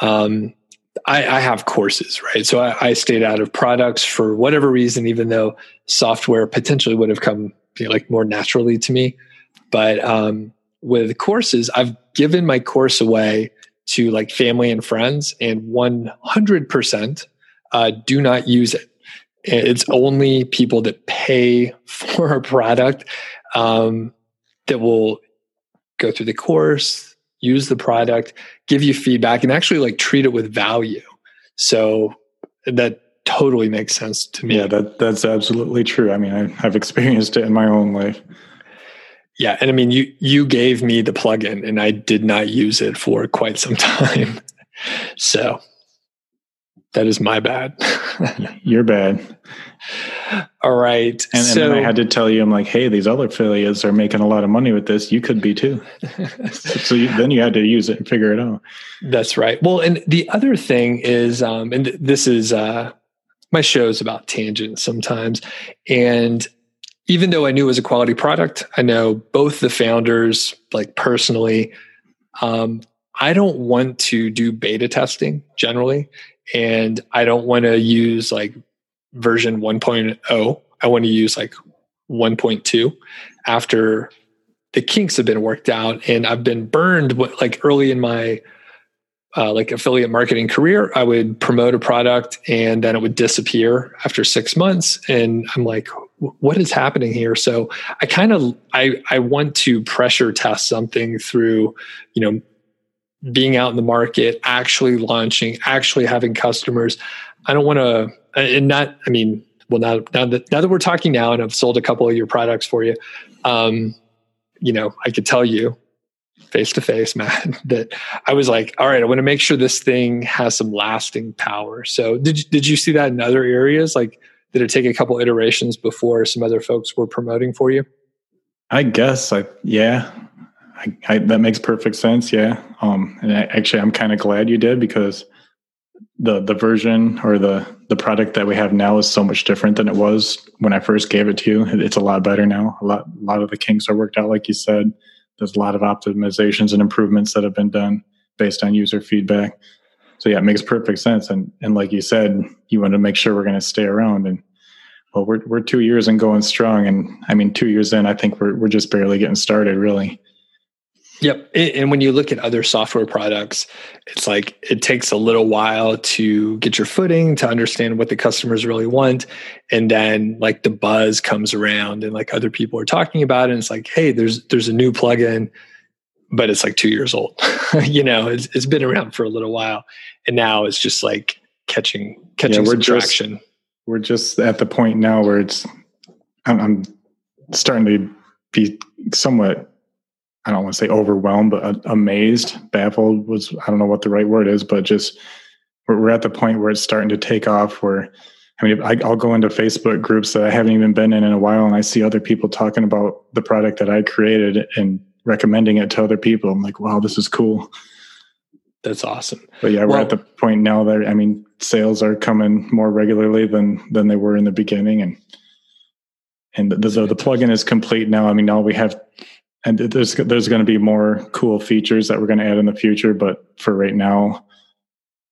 um, I, I, have courses, right? So I, I, stayed out of products for whatever reason, even though software potentially would have come you know, like more naturally to me. But um, with courses, I've given my course away to like family and friends, and 100% uh, do not use it. It's only people that pay (laughs) for a product um, that will go through the course, use the product, give you feedback, and actually like treat it with value. So that totally makes sense to me. Yeah, that that's absolutely true. I mean, I, I've experienced it in my own life. Yeah, and I mean, you you gave me the plugin, and I did not use it for quite some (laughs) time. so that is my bad. (laughs) You're bad. All right. And, so, and, then I had to tell you, I'm like, hey, these other affiliates are making a lot of money with this. You could be too. (laughs) so, you, then you had to use it and figure it out. That's right. Well, and the other thing is, um, and th- this is uh, my show's about tangents sometimes. And even though I knew it was a quality product, I know both the founders, like personally, um, I don't want to do beta testing generally and I don't want to use like version 1.0. I want to use like 1.2 after the kinks have been worked out and I've been burned like early in my uh, like affiliate marketing career, I would promote a product and then it would disappear after six months. And I'm like, what is happening here? So I kind of I I want to pressure test something through, you know, being out in the market, actually launching, actually having customers. I don't want to, and not, I mean, well, now, now that, now that we're talking now and I've sold a couple of your products for you, um, you know, I could tell you face to face, Matt, that I was like, all right, I want to make sure this thing has some lasting power. So did, did you see that in other areas? Like, did it take a couple iterations before some other folks were promoting for you? I guess I, yeah, I, I, that makes perfect sense. Yeah. Um, and I, actually, I'm kind of glad you did because the the version or the the product that we have now is so much different than it was when I first gave it to you. It's a lot better now. A lot a lot of the kinks are worked out, like you said. There's a lot of optimizations and improvements that have been done based on user feedback. So yeah, it makes perfect sense. And and like you said, you want to make sure we're going to stay around. And well, we're we're two years and going strong. And I mean, two years in, I think we're we're just barely getting started, really. Yep. And when you look at other software products, it's like it takes a little while to get your footing, to understand what the customers really want. And then like the buzz comes around and like other people are talking about it. And it's like, hey, there's there's a new plugin, but it's like two years old. (laughs) you know, it's, it's been around for a little while. And now it's just like catching catching yeah, we're traction. Just, we're just at the point now where it's I'm, I'm starting to be somewhat I don't want to say overwhelmed, but uh, amazed, baffled was, I don't know what the right word is, but just we're, we're at the point where it's starting to take off where, I mean, I, will go into Facebook groups that I haven't even been in in a while and I see other people talking about the product that I created and recommending it to other people. I'm like, wow, this is cool. That's awesome. But yeah, we're well, at the point now that, I mean, sales are coming more regularly than, than they were in the beginning. And and the, the, the plugin is complete now. I mean, now we have, and there's there's going to be more cool features that we're going to add in the future. But for right now,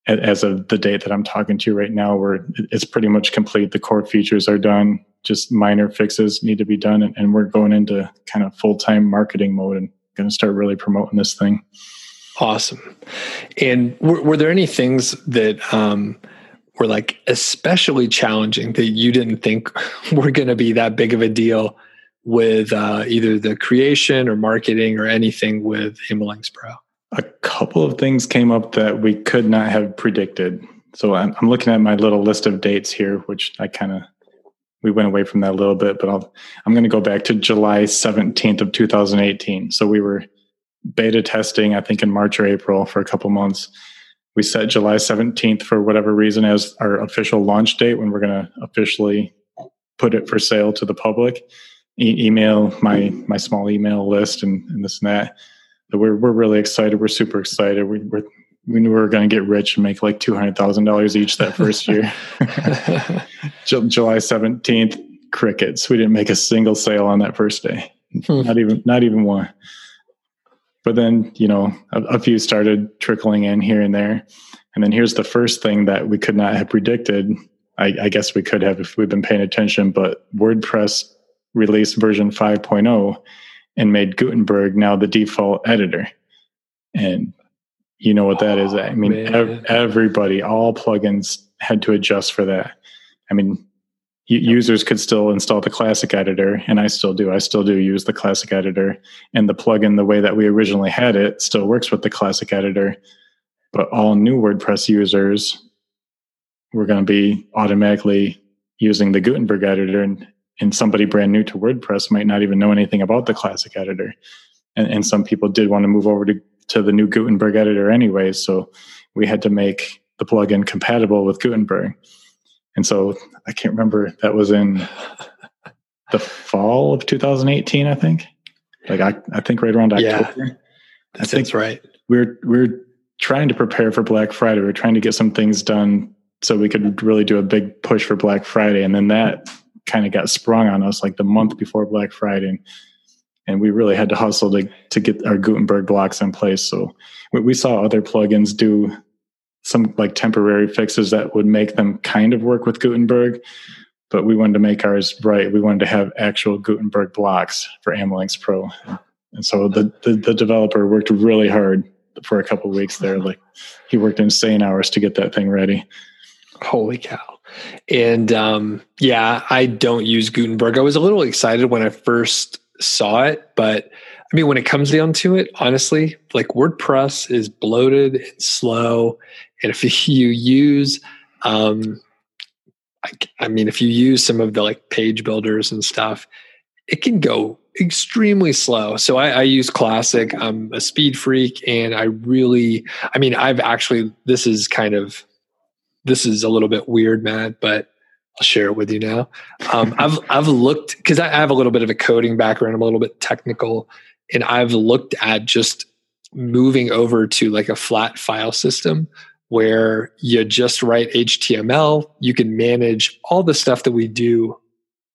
as of the date that I'm talking to you right now, where it's pretty much complete. The core features are done. Just minor fixes need to be done, and, and we're going into kind of full time marketing mode and going to start really promoting this thing. Awesome. And were, were there any things that um, were like especially challenging that you didn't think (laughs) were going to be that big of a deal with uh, either the creation or marketing or anything with AmaLinks Pro? A couple of things came up that we could not have predicted. So I'm, I'm looking at my little list of dates here, which I kind of we went away from that a little bit, but I'll, I'm going to go back to July 17th of 2018. So we were beta testing, I think in March or April for a couple months. We set July 17th for whatever reason as our official launch date when we're going to officially put it for sale to the public. E- email my my small email list and, and this and that. But we're we're really excited. We're super excited. We, we're we knew we were going to get rich and make like two hundred thousand dollars each that first year. (laughs) July seventeenth, crickets. We didn't make a single sale on that first day. Hmm. Not even not even one but then you know a, a, few started trickling in here and there and then here's the first thing that we could not have predicted I, I, guess we could have if we'd been paying attention but wordpress released version 5.0 and made gutenberg now the default editor. And you know what that oh, is. I oh, mean ev- everybody all plugins had to adjust for that. I mean users could still install the classic editor and i still do. I still do use the classic editor and the plugin the way that we originally had it still works with the classic editor. But all new wordpress users were going to be automatically using the gutenberg editor and, and somebody brand new to wordpress might not even know anything about the classic editor and, and some people did want to move over to, to the new gutenberg editor anyway so we had to make the plugin compatible with gutenberg and so I can't remember, that was in (laughs) the fall of 2018, I think. Like I, I think right around October. Yeah, I think right. We're we're trying to prepare for Black Friday. We're trying to get some things done so we could really do a big push for Black Friday. And then that kind of got sprung on us like the month before Black Friday. And we really had to hustle to to get our Gutenberg blocks in place. So we, we saw other plugins do some like temporary fixes that would make them kind of work with Gutenberg. But we wanted to make ours right. We wanted to have actual Gutenberg blocks for AmaLinks Pro. And so the, the, the developer worked really hard for a couple weeks there. Like he worked insane hours to get that thing ready. Holy cow. And um, yeah, I don't use Gutenberg. I was a little excited when I first saw it, but I mean, when it comes down to it, honestly, like WordPress is bloated and slow. And if (laughs) you use, um, I, I mean, if you use some of the like page builders and stuff, it can go extremely slow. So I, I, use Classic. I'm a speed freak, and I really, I mean, I've actually this is kind of this is a little bit weird, Matt, but I'll share it with you now. Um, (laughs) I've I've looked because I have a little bit of a coding background. I'm a little bit technical, and I've looked at just moving over to like a flat file system where you just write HTML. You can manage all the stuff that we do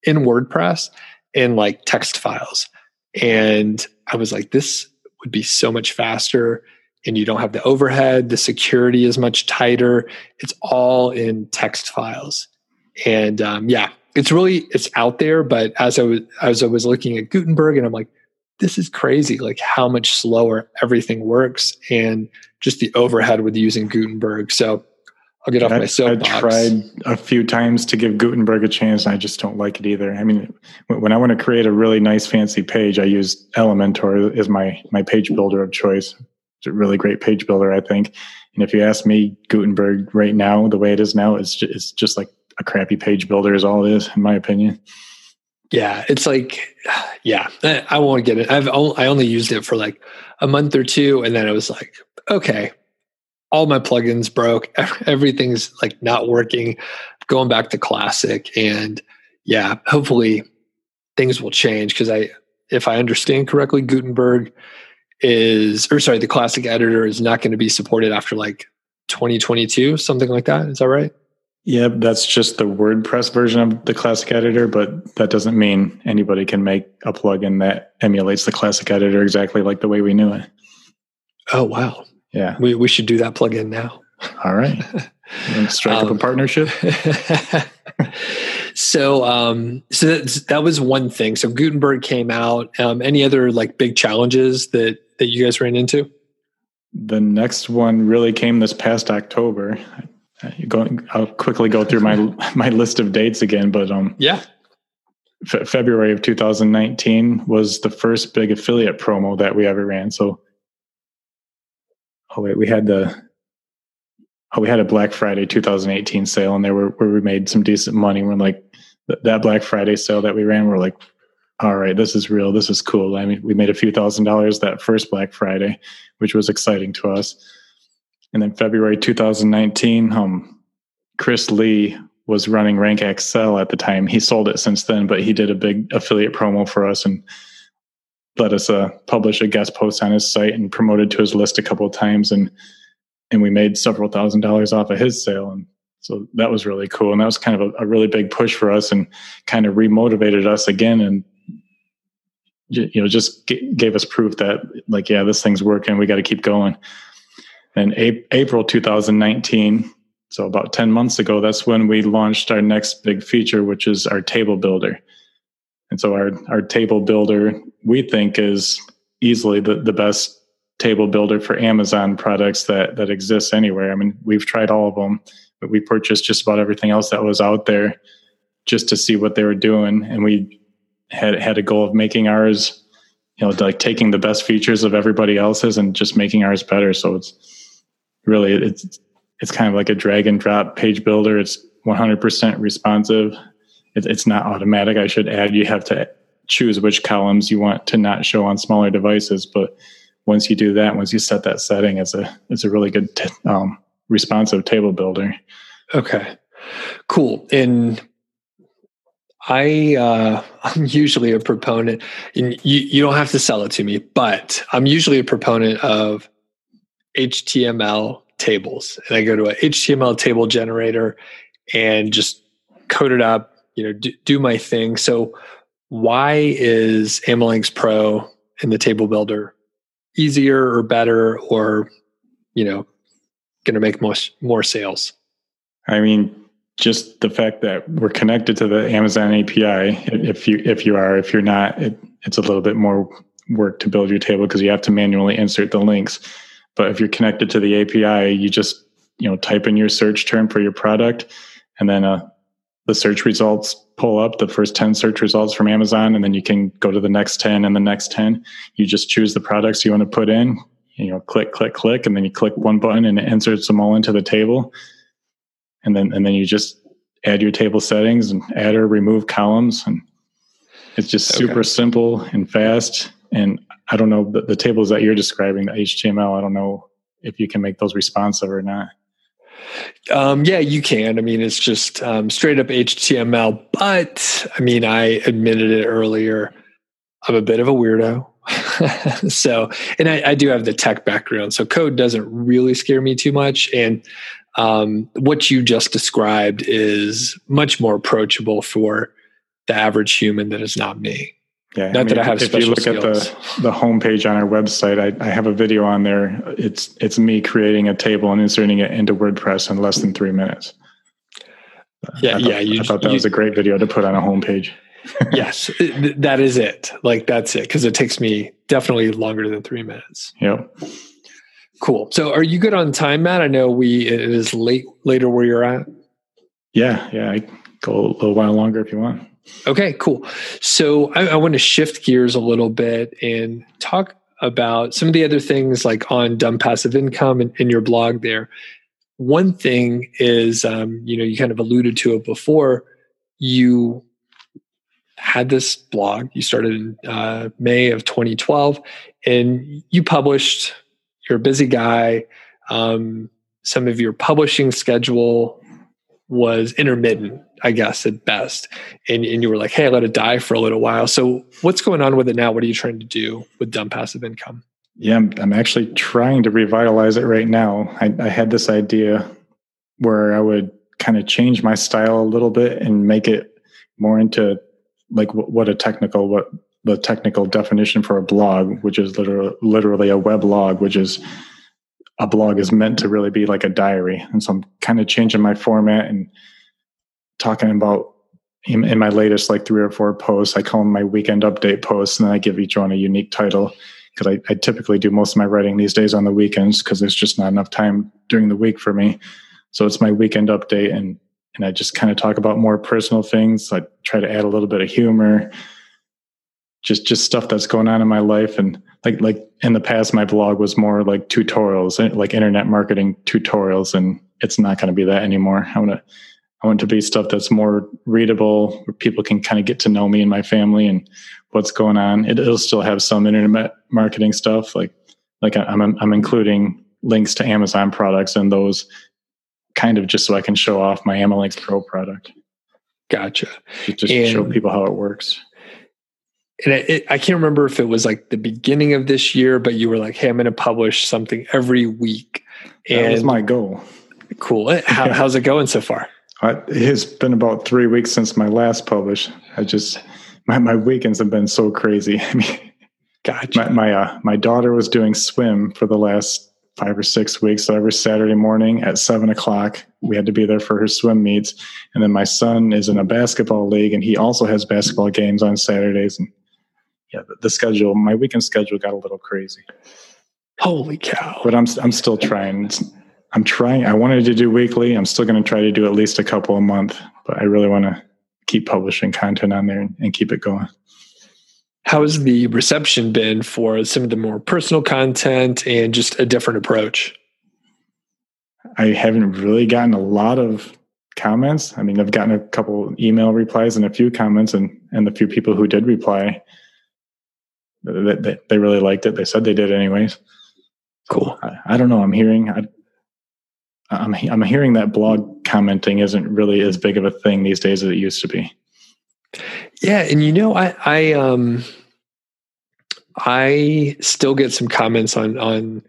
in WordPress in like text files. And I was like, this would be so much faster. And you don't have the overhead. The security is much tighter. It's all in text files. And um, yeah, it's really it's out there. But as I was as I was looking at Gutenberg, and I'm like, this is crazy like how much slower everything works and just the overhead with using Gutenberg. So I'll get off I, my soapbox. I tried a few times to give Gutenberg a chance and I just don't like it either. I mean, when I want to create a really nice fancy page, I use Elementor as my, my page builder of choice. A really great page builder, I think. And if you ask me, Gutenberg right now, the way it is now, it's just, it's just like a crappy page builder is all it is, in my opinion. Yeah, it's like, (sighs) yeah, I won't get it. I've only, I only used it for like a month or two, and then I was like, okay, all my plugins broke. (laughs) Everything's like not working. Going back to classic, and yeah, hopefully things will change because I, if I understand correctly, Gutenberg is, or sorry, the classic editor is not going to be supported after like 2022, something like that. Is that right? Yeah, that's just the WordPress version of the Classic Editor, but that doesn't mean anybody can make a plugin that emulates the Classic Editor exactly like the way we knew it. Oh wow! Yeah, we we should do that plugin now. All right, (laughs) strike um, up a um, partnership. (laughs) so, um, so that, that was one thing. So Gutenberg came out. Um, any other like big challenges that that you guys ran into? The next one really came this past October. Going, I'll quickly go through my (laughs) my list of dates again, but um, yeah, F- February of 2019 was the first big affiliate promo that we ever ran. So, oh wait, we had the oh we had a Black Friday 2018 sale, and there were where we made some decent money. We're like that Black Friday sale that we ran. We're like, all right, this is real. This is cool. I mean, we made a few thousand dollars that first Black Friday, which was exciting to us. And then February 2019, um, Chris Lee was running RankXL at the time. He sold it since then, but he did a big affiliate promo for us and let us uh, publish a guest post on his site and promoted to his list a couple of times. And and we made several thousand dollars off of his sale. And so that was really cool. And that was kind of a, a really big push for us and kind of remotivated us again and you know just g- gave us proof that like yeah this thing's working we got to keep going and a- April 2019, so about 10 months ago, that's when we launched our next big feature, which is our table builder. And so our, our table builder, we think is easily the, the best table builder for Amazon products that, that exists anywhere. I mean, we've tried all of them, but we purchased just about everything else that was out there just to see what they were doing. And we had, had a goal of making ours, you know, like taking the best features of everybody else's and just making ours better. So it's, really it's it's kind of like a drag and drop page builder. It's 100% responsive. It, it's not automatic. I should add you have to choose which columns you want to not show on smaller devices. But once you do that, once you set that setting, it's a it's a really good t- um, responsive table builder. Okay, cool. And I uh, (laughs) I'm usually a proponent, and you you don't have to sell it to me, but I'm usually a proponent of HTML tables. And I go to a HTML table generator and just code it up, you know, do, do my thing. So why is AmaLinks Pro and the table builder easier or better or, you know, going to make more, more sales? I mean, just the fact that we're connected to the Amazon API. If you if you are, if you're not, it, it's a little bit more work to build your table because you have to manually insert the links. But if you're connected to the API, you just you know type in your search term for your product, and then uh, the search results pull up the first 10 search results from Amazon, and then you can go to the next 10 and the next 10. You just choose the products you want to put in. You know, click, click, click, and then you click one button and it inserts them all into the table. And then and then you just add your table settings and add or remove columns, and it's just super okay. simple and fast. And I don't know the, the tables that you're describing, the HTML. I don't know if you can make those responsive or not. Um, yeah, you can. I mean, it's just um, straight up HTML. But I mean, I admitted it earlier. I'm a bit of a weirdo. (laughs) so, and I, I, do have the tech background, so code doesn't really scare me too much. And um, what you just described is much more approachable for the average human that is not me. Yeah, not I mean, that I have. If you look skills. at the the homepage on our website, I, I have a video on there. It's it's me creating a table and inserting it into WordPress in less than three minutes. Yeah, I thought, yeah. You, I thought that you, was a great video to put on a homepage. (laughs) yes, that is it. Like that's it because it takes me definitely longer than three minutes. Yep. Cool. So, are you good on time, Matt? I know we it is late later where you're at. Yeah, yeah. I go a little while longer if you want. Okay, cool. So I, I want to shift gears a little bit and talk about some of the other things like on dumb passive income in, in your blog there. One thing is, um, you know, you kind of alluded to it before. You had this blog. You started in uh, May of 2012, and you published. You're a busy guy. Um, some of your publishing schedule was intermittent, I guess, at best. And, and you were like, hey, I let it die for a little while. So what's going on with it now? What are you trying to do with dumb passive income? Yeah, I'm, I'm actually trying to revitalize it right now. I, I had this idea where I would kind of change my style a little bit and make it more into like what a technical what the technical definition for a blog, which is literally, literally a web log, which is a blog is meant to really be like a diary. And so I'm kind of changing my format and talking about in, in, my latest like three or four posts, I call them my weekend update posts, and then I give each one a unique title because I, I, typically do most of my writing these days on the weekends because there's just not enough time during the week for me. So it's my weekend update, and and I just kind of talk about more personal things. I try to add a little bit of humor, just just stuff that's going on in my life, and like like in the past, my blog was more like tutorials, eh, like internet marketing tutorials, and it's not going to be that anymore. I want to I want to be stuff that's more readable, where people can kind of get to know me and my family and what's going on. It, will still have some internet marketing stuff, like like I'm I'm including links to Amazon products and those kind of just so I can show off my AmaLinks Pro product. Gotcha. Just to show people how it works. And it, it, I can't remember if it was like the beginning of this year, but you were like, "Hey, I'm going to publish something every week." And that was my goal. Cool. How, yeah. How's it going so far? it has been about three weeks since my last publish. I just my, my weekends have been so crazy. (laughs) I mean, gotcha. my my, uh, my daughter was doing swim for the last five or six weeks. So every Saturday morning at seven o'clock, we had to be there for her swim meets. And then my son is in a basketball league, and he also has basketball games on Saturdays. And yeah, the, the schedule, my weekend schedule, got a little crazy. Holy cow! But I'm I'm still trying. I'm trying. I wanted to do weekly. I'm still going to try to do at least a couple a month, but I really want to keep publishing content on there and, and keep it going. How has the reception been for some of the more personal content and just a different approach? I haven't really gotten a lot of comments. I mean, I've gotten a couple email replies and a few comments, and and the few people who did reply, they, they, they really liked it. They said they did anyways. Cool. I, I don't know. I'm hearing. I, I'm I'm hearing that blog commenting isn't really as big of a thing these days as it used to be. Yeah, and you know, I I um I still get some comments on on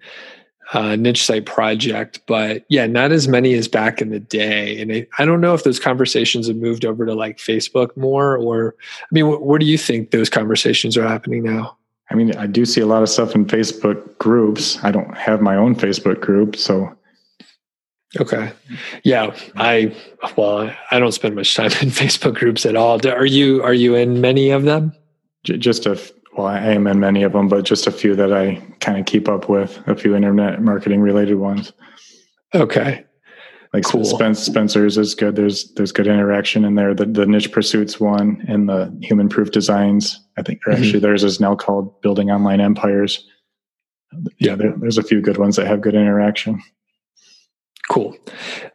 uh, niche site project, but yeah, not as many as back in the day. And I, I don't know if those conversations have moved over to like Facebook more, or I mean, wh- where do you think those conversations are happening now? I mean, I do see a lot of stuff in Facebook groups. I don't have my own Facebook group, so Okay. Yeah, I well, I don't spend much time in (laughs) Facebook groups at all. Are you are you in many of them? Just a well, I am in many of them, but just a few that I kind of keep up with. A few internet marketing related ones. Okay. Like cool. Spencer's is good. There's there's good interaction in there. The the niche pursuits one and the human proof designs. I think, or actually, mm-hmm. theirs is now called building online empires. Yeah, there, there's a few good ones that have good interaction. Cool.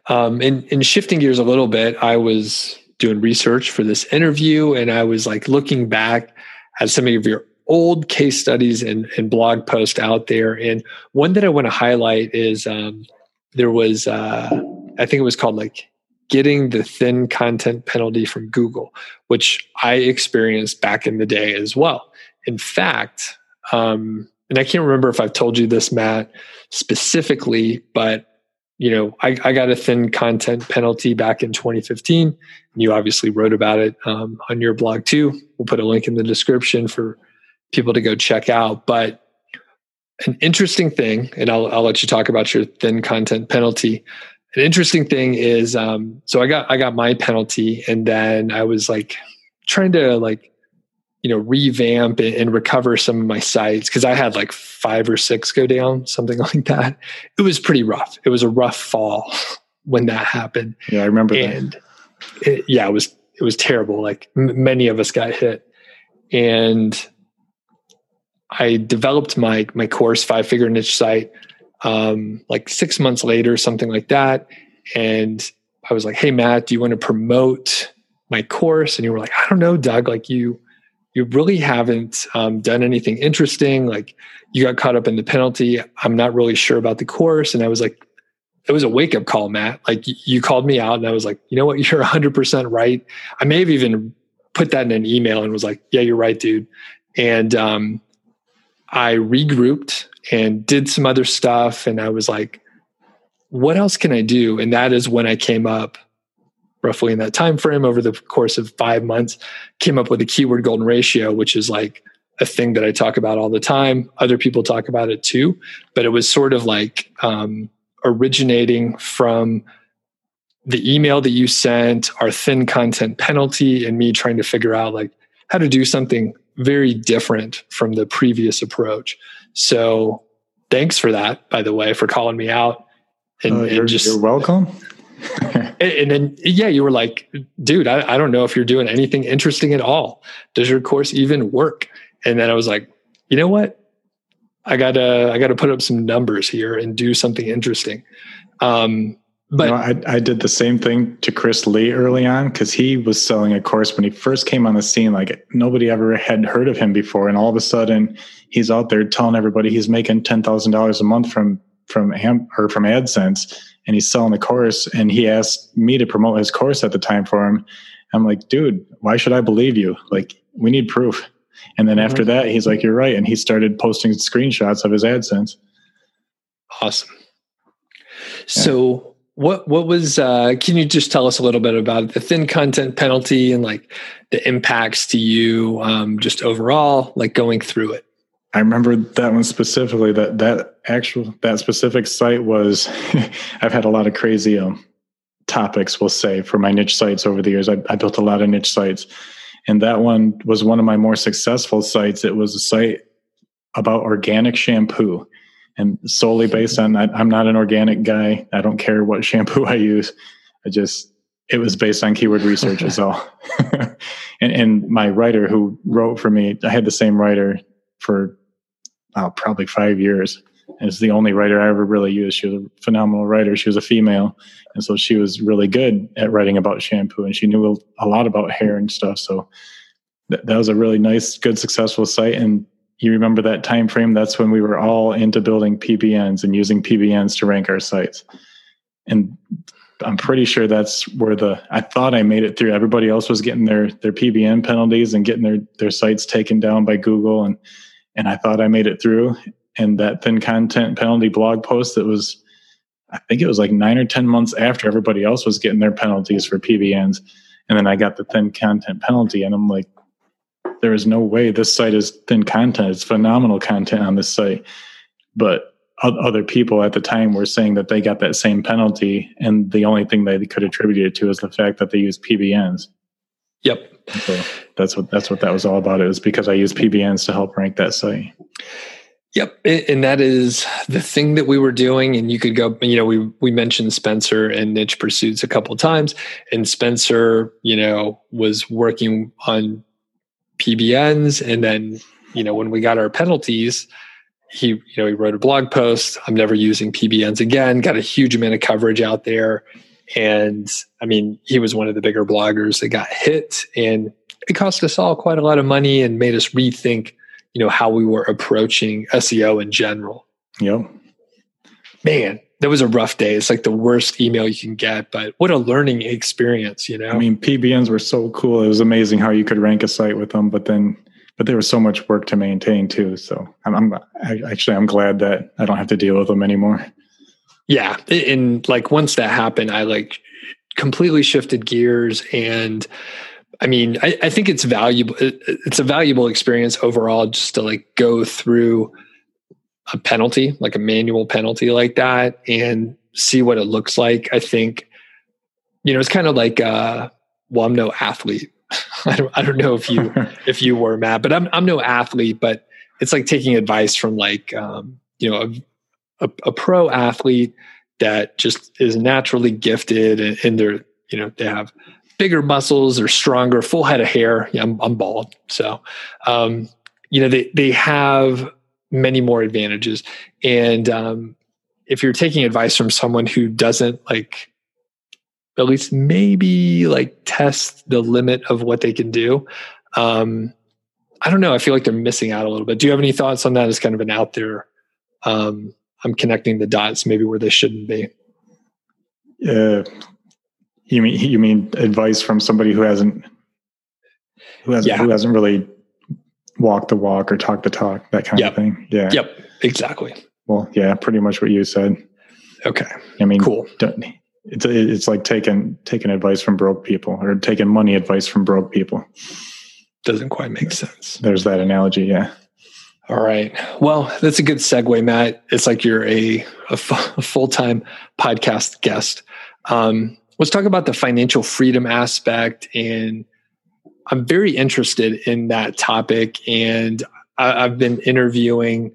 Um, and, and shifting gears a little bit, I was doing research for this interview and I was like looking back at some of your old case studies and, and blog posts out there. And one that I want to highlight is um, there was, uh, I think it was called like getting the thin content penalty from Google, which I experienced back in the day as well. In fact, um, and I can't remember if I've told you this, Matt, specifically, but you know, I, I, got a thin content penalty back in 2015. And You obviously wrote about it um, on your blog too. We'll put a link in the description for people to go check out. But an interesting thing, and I'll, I'll let you talk about your thin content penalty. An interesting thing is, um, so I got I got my penalty, and then I was like trying to like you know revamp and recover some of my sites because i had like five or six go down something (laughs) like that. It was pretty rough. It was a rough fall (laughs) when that happened. Yeah i remember and it, yeah it was it was terrible. Like m- many of us got hit. And i developed my my course five figure niche site um, like six months later something like that and i was like hey matt do you want to promote my course and you were like i don't know doug like you you really haven't um, done anything interesting. Like you got caught up in the penalty. I'm not really sure about the course. And I was like, it was a wake up call, Matt. Like you called me out and I was like, you know what? (laughs) You're 100% right. I may have even put that in an email and was like, yeah, you're right, dude. And um, I regrouped and did some other stuff. And I was like, what else can I do? And that is when I came up roughly in that time frame over the course of five months came up with a keyword golden ratio which is like a thing that i talk about all the time other people talk about it too but it was sort of like um, originating from the email that you sent our thin content penalty and me trying to figure out like how to do something very different from the previous approach so thanks for that by the way for calling me out and, uh, you're, just you're welcome. (laughs) And, and, then yeah you were like dude I, I don't know if you're doing anything interesting at all. Does your course even work? And then i was like you know what? I gotta i gotta put up some numbers here and do something interesting. Um but you know, I, I did the same thing to chris lee early on because he was selling a course when he first came on the scene like nobody ever had heard of him before and all of a sudden he's out there telling everybody he's making $10000 a month from from Am- or from AdSense, and he's selling the course. And he asked me to promote his course at the time for him. I'm like, dude, why should I believe you? Like, we need proof. And then mm-hmm. after that, he's like, you're right, and he started posting screenshots of his AdSense. Awesome. So. What what was? Uh, can you just tell us a little bit about the thin content penalty and like the impacts to you, um, just overall, like going through it? I remember that one specifically. That that actual that specific site was. (laughs) I've had a lot of crazy um, topics, we'll say, for my niche sites over the years. I, I built a lot of niche sites, and that one was one of my more successful sites. It was a site about organic shampoo, and solely based on I, I'm not an organic guy. I don't care what shampoo I use. I just it was based on keyword research as well. (laughs) and, and my writer who wrote for me, I had the same writer for uh, probably five years. Is the only writer I ever really used. She was a phenomenal writer. She was a female, and so she was really good at writing about shampoo, and she knew a lot about hair and stuff. So th- that was a really nice, good, successful site. And you remember that time frame? That's when we were all into building PBNs and using PBNs to rank our sites. And I'm pretty sure that's where the I thought I made it through. Everybody else was getting their their PBN penalties and getting their their sites taken down by Google and and I thought I made it through. And that thin content penalty blog post that was, I think it was like nine or 10 months after everybody else was getting their penalties for PBNs. And then I got the thin content penalty, and I'm like, there is no way this site is thin content. It's phenomenal content on this site. But other people at the time were saying that they got that same penalty, and the only thing they could attribute it to is the fact that they use PBNs. Yep. So that's what that's what that was all about. It was because I used PBNs to help rank that site. Yep, and that is the thing that we were doing. And you could go, you know, we we mentioned Spencer and niche pursuits a couple times, and Spencer, you know, was working on PBNs, and then you know when we got our penalties, he you know he wrote a blog post. I'm never using PBNs again. Got a huge amount of coverage out there, and I mean, he was one of the bigger bloggers that got hit, and it cost us all quite a lot of money and made us rethink, you know, how we were approaching SEO in general. Yep. Man, that was a rough day. It's like the worst email you can get, but what a learning experience, you know? I mean, PBNs were so cool. It was amazing how you could rank a site with them, but then, but there was so much work to maintain too. So I'm, I'm actually, I'm glad that I don't have to deal with them anymore. Yeah. And like once that happened, I like completely shifted gears and I mean, I, I, think it's valuable. It's a valuable experience overall just to like go through a penalty, like a manual penalty like that and see what it looks like. I think, you know, it's kind of like, uh, well, I'm no athlete. (laughs) I don't, I don't know if you, (laughs) if you were Matt, but I'm, I'm no athlete, but it's like taking advice from like, um, you know, a, a, a pro athlete that just is naturally gifted and, and, they're you know they have bigger muscles or stronger full head of hair yeah, I'm, I'm bald so um, you know they they have many more advantages and um, if you're taking advice from someone who doesn't like at least maybe like test the limit of what they can do um, i don't know i feel like they're missing out a little bit do you have any thoughts on that as kind of an out there um, I'm connecting the dots maybe where they shouldn't be. Uh, you mean you mean advice from somebody who hasn't who hasn't yeah. who hasn't really walked the walk or talk the talk that kind yep. of thing. Yeah. Yep. Exactly. Well, yeah, pretty much what you said. Okay. I mean, cool. Don't it's it's like taking taking advice from broke people or taking money advice from broke people. Doesn't quite make sense. There's that analogy, yeah. All right. Well, that's a good segue, Matt. It's like you're a, a, f- a full time podcast guest. Um, let's talk about the financial freedom aspect. And I'm very interested in that topic. And I, I've been interviewing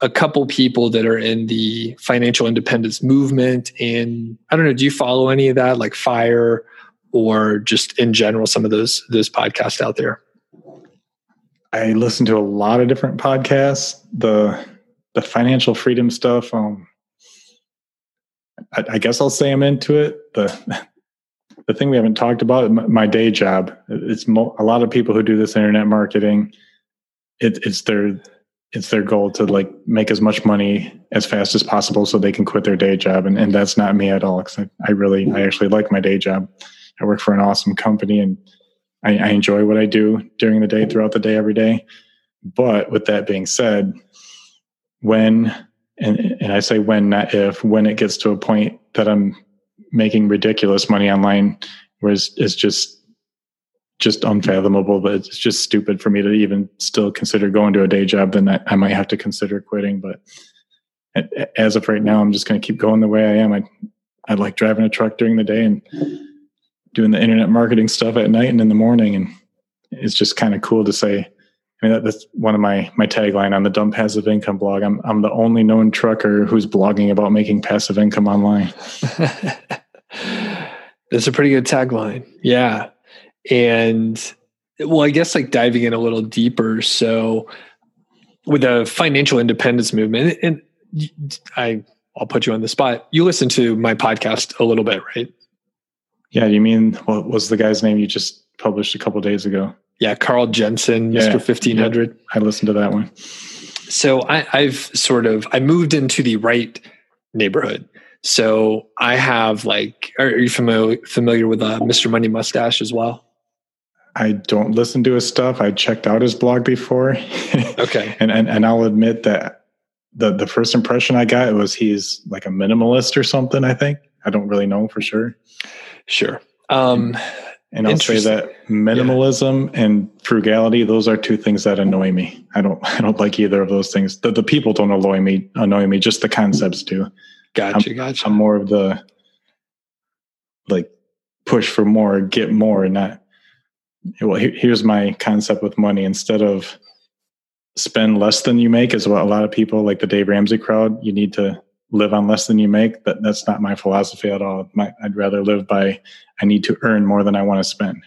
a couple people that are in the financial independence movement. And I don't know, do you follow any of that, like FIRE or just in general, some of those those podcasts out there? I listen to a lot of different podcasts. The the financial freedom stuff. Um, I, I guess I'll say I'm into it. The the thing we haven't talked about my day job. It's mo- a lot of people who do this internet marketing. It, it's their it's their goal to like make as much money as fast as possible so they can quit their day job and, and that's not me at all because I, I really i actually like my day job i work for an awesome company and I, I enjoy what i do during the day throughout the day every day but with that being said when and, and i say when not if when it gets to a point that i'm making ridiculous money online was is just just unfathomable, but it's just stupid for me to even still consider going to a day job. Then I, I might have to consider quitting. But as of right now, I'm just going to keep going the way I am. I I like driving a truck during the day and doing the internet marketing stuff at night and in the morning. And it's just kind of cool to say. I mean, that, that's one of my my tagline on the Dumb Passive Income blog. I'm I'm the only known trucker who's blogging about making passive income online. (laughs) that's a pretty good tagline. Yeah. And well, I guess like diving in a little deeper. So with the financial independence movement, and I I'll put you on the spot. You listen to my podcast a little bit, right? Yeah. You mean what was the guy's name you just published a couple days ago? Yeah, Carl Jensen, yeah, Mr. Fifteen Hundred. Yeah, I listened to that one. So I, I've sort of I moved into the right neighborhood. So I have like, are you familiar familiar with uh, Mr. Money Mustache as well? I don't listen to his stuff. I checked out his blog before. (laughs) okay. and, and and I'll admit that the the first impression I got was he's like a minimalist or something, I think. I don't really know for sure. Sure. Um and I'll say that minimalism yeah. and frugality, those are two things that annoy me. I don't (laughs) I don't like either of those things. The the people don't annoy me annoy me, just the concepts do. Gotcha, I'm, gotcha. I'm more of the like push for more, get more, and not well, here's my concept with money. Instead of spend less than you make, is what a lot of people like the Dave Ramsey crowd. You need to live on less than you make. But that's not my philosophy at all. My, I'd rather live by I need to earn more than I want to spend,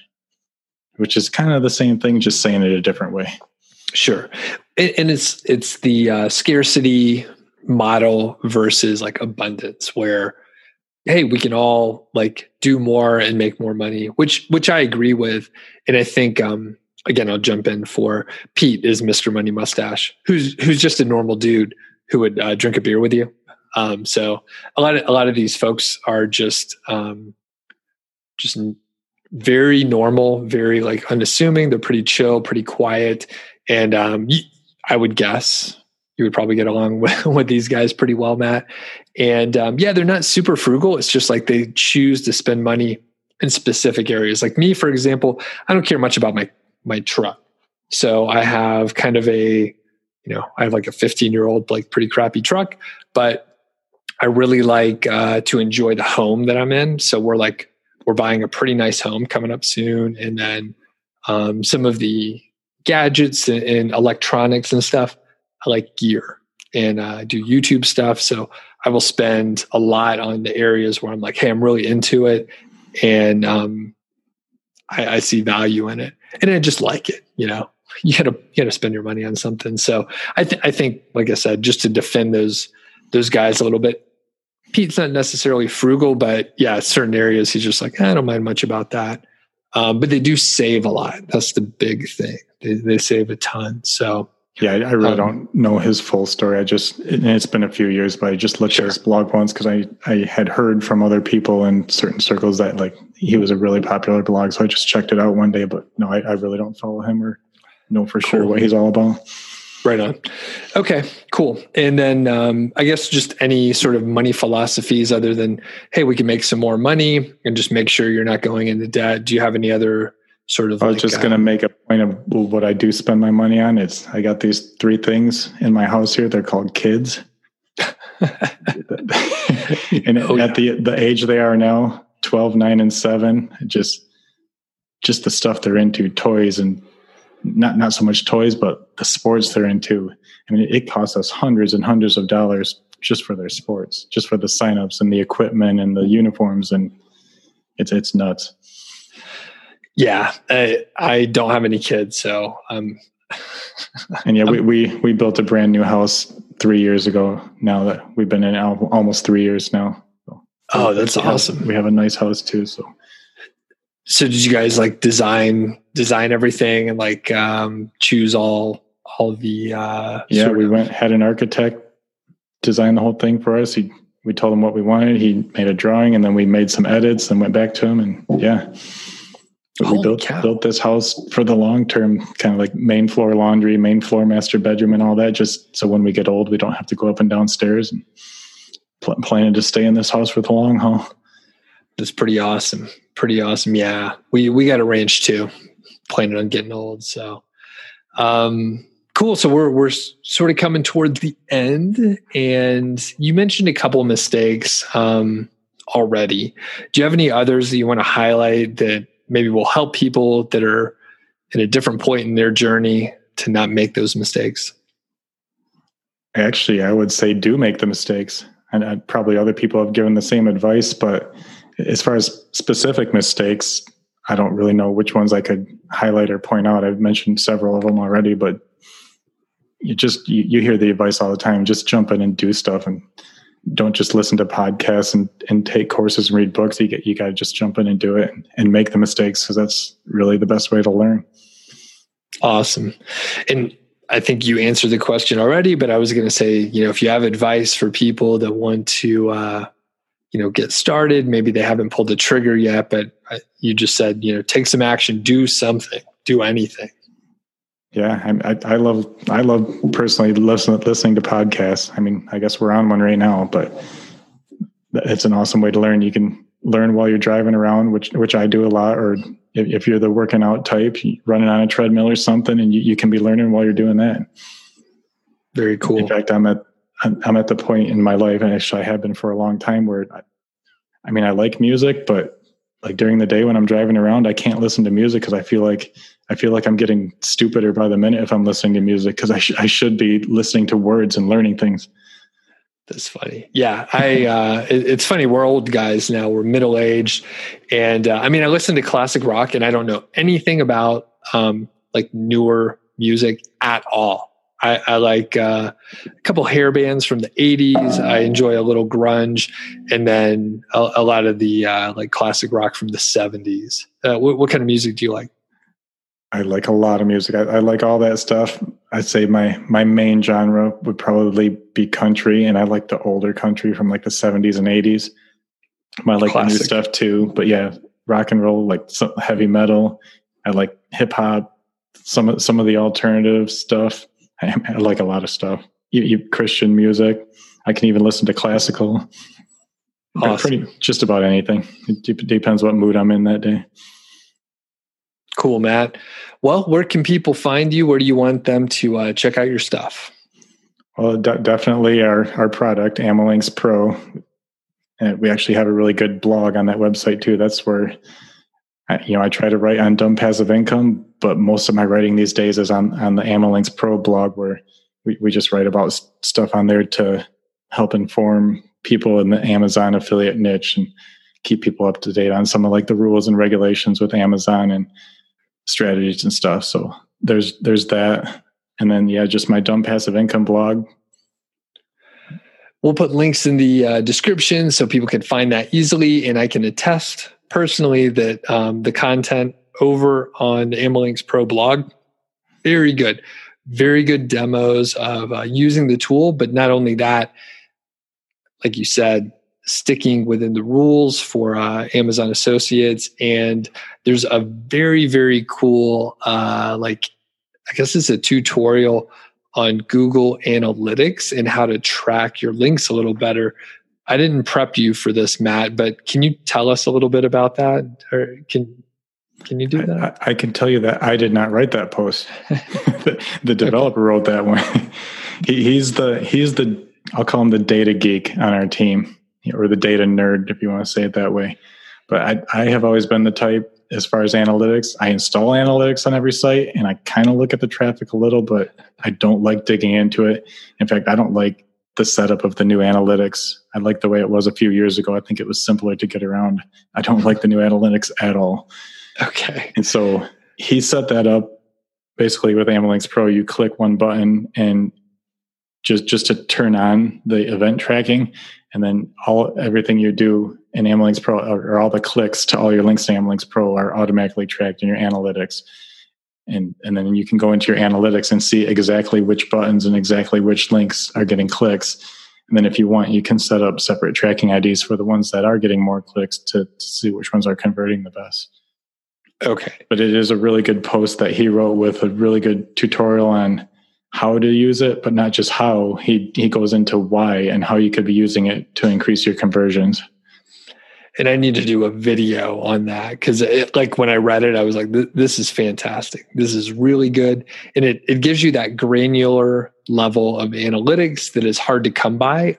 which is kind of the same thing, just saying it a different way. Sure, and it's it's the uh, scarcity model versus like abundance, where hey we can all like do more and make more money which which i agree with. And i think um again i'll jump in for pete is mr money mustache who's who's just a normal dude who would uh, drink a beer with you. Um so a lot of a lot of these folks are just um just very normal very like unassuming they're pretty chill pretty quiet and um i would guess you would probably get along (laughs) with, with these guys pretty well, Matt. And um, yeah, they're not super frugal. It's just like they choose to spend money in specific areas. Like me, for example, I don't care much about my my truck. So I have kind of a, you know, I have like a 15 year old, like pretty crappy truck, but I really like uh, to enjoy the home that I'm in. So we're like, we're buying a pretty nice home coming up soon. And then um, some of the gadgets and, and electronics and stuff I like gear and uh, do YouTube stuff. So I will spend a lot on the areas where I'm like, hey, I'm really into it, and um, I, I, see value in it, and I just like it. You know, (laughs) you gotta you gotta spend your money on something. So I think I think, like I said, just to defend those those guys a little bit. Pete's not necessarily frugal, but yeah, certain areas he's just like, I don't mind much about that. Um, but they do save a lot. That's the big thing. They, they save a ton. So yeah, I, really um, don't know his full story. I just it, has been a few years, but I just looked sure. at his blog once because I I had heard from other people in certain circles that like he was a really popular blog, so I just checked it out one day. But no, I, I really don't follow him or know for cool. sure what he's all about. Right on. Okay, cool. And then um, I guess just any sort of money philosophies other than, hey, we can make some more money and just make sure you're not going into debt. Do you have any other sort of? I was like, just going to make a point of what I do spend my money on. It's I got these three things in my house here. They're called kids. (laughs) and oh, at yeah. the the age they are now, 12, 9, and 7, just just the stuff they're into, toys and not not so much toys, but the sports they're into. I mean, it costs us hundreds and hundreds of dollars just for their sports, just for the signups and the equipment and the uniforms, and it's it's nuts. Yeah, I, I don't have any kids, so um. (laughs) and yeah, we, we we built a brand new house three years ago. Now that we've been in almost three years now. So, oh, that's we awesome! Have, we have a nice house too. So, so did you guys like design design everything and like um, choose all all the? Uh, yeah, we of- went had an architect design the whole thing for us. He we told him what we wanted. He made a drawing, and then we made some edits and went back to him. And yeah, we built cow. built this house for the long term, kind of like main floor laundry, main floor master bedroom, and all that. Just so when we get old, we don't have to go up and downstairs. And pl- planning to stay in this house for the long haul. That's pretty awesome. Pretty awesome. Yeah, we we got a ranch too. Planning on getting old, so um, cool. So we're we're sort of coming towards the end, and you mentioned a couple of mistakes um, already. Do you have any others that you want to highlight that maybe will help people that are in a different point in their journey to not make those mistakes? Actually, I would say do make the mistakes. And probably other people have given the same advice, but as far as specific mistakes, I don't really know which ones I could highlight or point out. I've mentioned several of them already, but you just you, you hear the advice all the time. Just jump in and do stuff and don't just listen to podcasts and, and take courses and read books. You get you got to just jump in and do it and, make the mistakes because that's really the best way to learn. Awesome, and I think you answered the question already. But I was going to say, you know, if you have advice for people that want to, uh, you know, get started, maybe they haven't pulled the trigger yet, but you just said, you know, take some action, do something, do anything. Yeah, I, I, love I love personally listen, listening to podcasts. I mean, I guess we're on one right now, but it's an awesome way to learn. You can learn while you're driving around, which which I do a lot. Or if, if you're the working out type, running on a treadmill or something, and you, you can be learning while you're doing that. Very cool. In fact, I'm at I'm at the point in my life, and actually I have been for a long time, where I, I mean I like music, but like during the day when I'm driving around, I can't listen to music because I feel like I feel like I'm getting stupider by the minute if I'm listening to music because I, sh- I should be listening to words and learning things. That's funny. Yeah, I. Uh, (laughs) it, it's funny. We're old guys now. We're middle aged, and uh, I mean, I listen to classic rock, and I don't know anything about um, like newer music at all. I, I like uh, a couple hair bands from the 80s. I enjoy a little grunge, and then a, a lot of the uh, like classic rock from the 70s. Uh, what, what, kind of music do you like? I like a lot of music. I, I, like all that stuff. I'd say my my main genre would probably be country, and I like the older country from like the 70s and 80s. I like Classic. the new stuff too, but yeah, rock and roll, like some heavy metal. I like hip hop, some some of the alternative stuff. (laughs) I, like a lot of stuff. You, you, Christian music. I can even listen to classical. Awesome. Pretty just about anything. It d- depends what mood I'm in that day. Cool, Matt. Well, where can people find you? Where do you want them to uh, check out your stuff? Well, d- definitely our our product, AmaLinks Pro. And we actually have a really good blog on that website too. That's where you know, I try to write on dumb passive income, but most of my writing these days is on, on the AmaLinks Pro blog where we, we just write about stuff on there to help inform people in the Amazon affiliate niche and keep people up to date on some of like the rules and regulations with Amazon and strategies and stuff. So there's there's that. And then yeah, just my dumb passive income blog. We'll put links in the uh, description so people can find that easily. And I can attest personally that um, the content over on the AmaLinks Pro blog, very good, very good demos of uh, using the tool. But not only that, like you said, sticking within the rules for uh, Amazon Associates, and there's a very very cool uh, like I guess it's a tutorial on Google Analytics and how to track your links a little better. I didn't prep you for this, Matt, but can you tell us a little bit about that? Or can can you do that? I, I can tell you that I did not write that post. (laughs) the, the, developer okay. wrote that one. (laughs) he, he's the he's the I'll call him the data geek on our team, or the data nerd if you want to say it that way. But I I have always been the type as far as analytics. I install analytics on every site, and I kind of look at the traffic a little, but I don't like digging into it. In fact, I don't like the setup of the new analytics. I like the way it was a few years ago. I think it was simpler to get around. I don't like the new analytics at all. Okay. And so he set that up basically with AmaLinks Pro. You click one button and just just to turn on the event tracking, and then all everything you do in AmaLinks Pro or, or all the clicks to all your links to AmaLinks Pro are automatically tracked in your analytics. And, and then you can go into your analytics and see exactly which buttons and exactly which links are getting clicks. And then if you want, you can set up separate tracking IDs for the ones that are getting more clicks to, to see which ones are converting the best. Okay. But it is a really good post that he wrote with a really good tutorial on how to use it, but not just how. He he goes into why and how you could be using it to increase your conversions. And I need to do a video on that because, like, when I read it, I was like, "This is fantastic. This is really good," and it it gives you that granular level of analytics that is hard to come by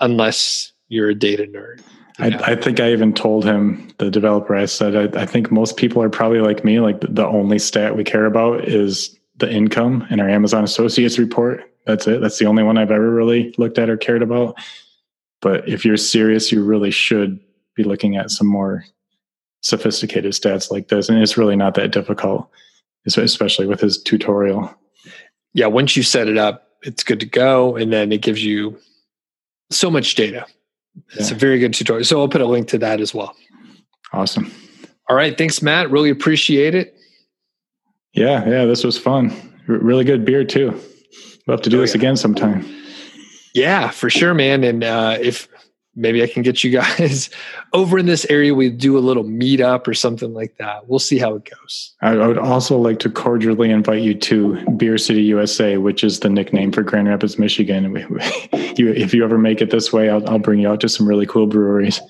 unless you're a data nerd. I, I, think I even told him, the developer, I said, I, I, think most people are probably like me. Like the only stat we care about is the income in our Amazon Associates report. That's it. That's the only one I've ever really looked at or cared about. But if you're serious, you really should be looking at some more sophisticated stats like this. And it's really not that difficult, especially with his tutorial. Yeah. Once you set it up, it's good to go. And then it gives you so much data it's a very good tutorial. So I'll put a link to that as well. Awesome. All right. Thanks, Matt. Really appreciate it. Yeah. Yeah. This was fun. R- really good beer, too. We'll have to do oh, this yeah. again sometime. Yeah, for sure, man. And uh, if maybe I can get you guys (laughs) over in this area. We do a little meetup or something like that. We'll see how it goes. I would also like to cordially invite you to Beer City USA, which is the nickname for Grand Rapids, Michigan. (laughs) you, if you ever make it this way, I'll, I'll bring you out to some really cool breweries.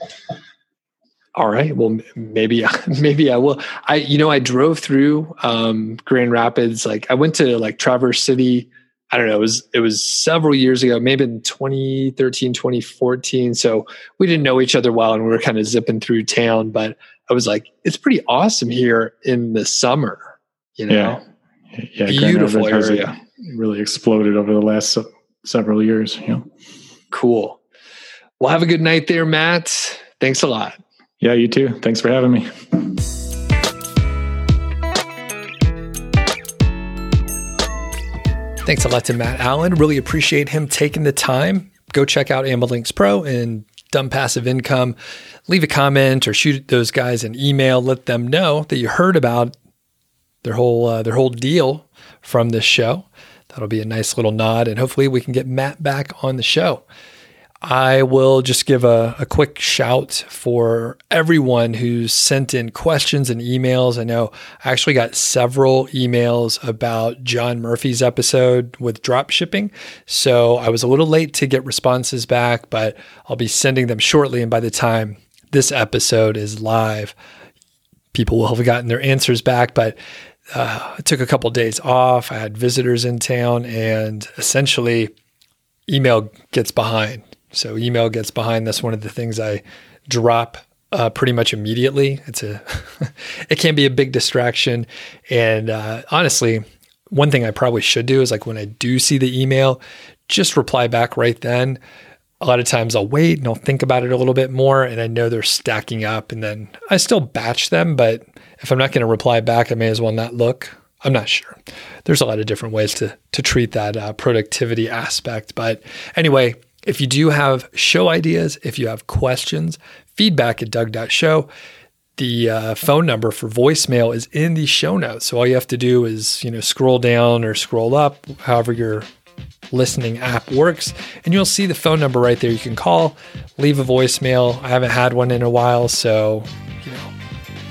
All right. Well, maybe (laughs) maybe I will. I you know I drove through um, Grand Rapids. Like I went to like Traverse City I don't know, it was it was several years ago, maybe in 2013, 2014. So we didn't know each other well and we were kind of zipping through town, but I was like, it's pretty awesome here in the summer, you know. Yeah. yeah Beautiful area. Really exploded over the last several years, you know. Cool. Well, have a good night there, Matt. Thanks a lot. Yeah, you too. Thanks for having me. Thanks a lot to Matt Allen. Really appreciate him taking the time. Go check out AmaLinks Pro and Dumb Passive Income. Leave a comment or shoot those guys an email. Let them know that you heard about their whole uh, their whole deal from this show. That'll be a nice little nod, and hopefully we can get Matt back on the show. I will just give a, a, quick shout for everyone who's sent in questions and emails. I know I actually got several emails about John Murphy's episode with drop shipping. So I was a little late to get responses back, but I'll be sending them shortly. And by the time this episode is live, people will have gotten their answers back. But uh, I took a couple of days off. I had visitors in town, and essentially, email gets behind so email gets behind. That's one of the things I drop uh, pretty much immediately. It's a, (laughs) it can be a big distraction. And uh, honestly, one thing I probably should do is like when I do see the email, just reply back right then. A lot of times I'll wait and I'll think about it a little bit more, and I know they're stacking up, and then I still batch them. But if I'm not going to reply back, I may as well not look. I'm not sure. There's a lot of different ways to to treat that uh, productivity aspect. But anyway, if you do have show ideas, if you have questions, feedback at doug.show. The uh, phone number for voicemail is in the show notes. So all you have to do is, you know, scroll down or scroll up, however your listening app works, and you'll see the phone number right there. You can call, leave a voicemail. I haven't had one in a while, so you know,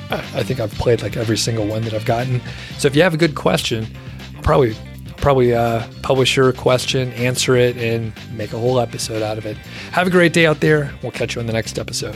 I, I think I've played like every single one that I've gotten. So if you have a good question, I'll probably probably uh, publish your question, answer it, and make a whole episode out of it. Have a great day out there. We'll catch you on the next episode.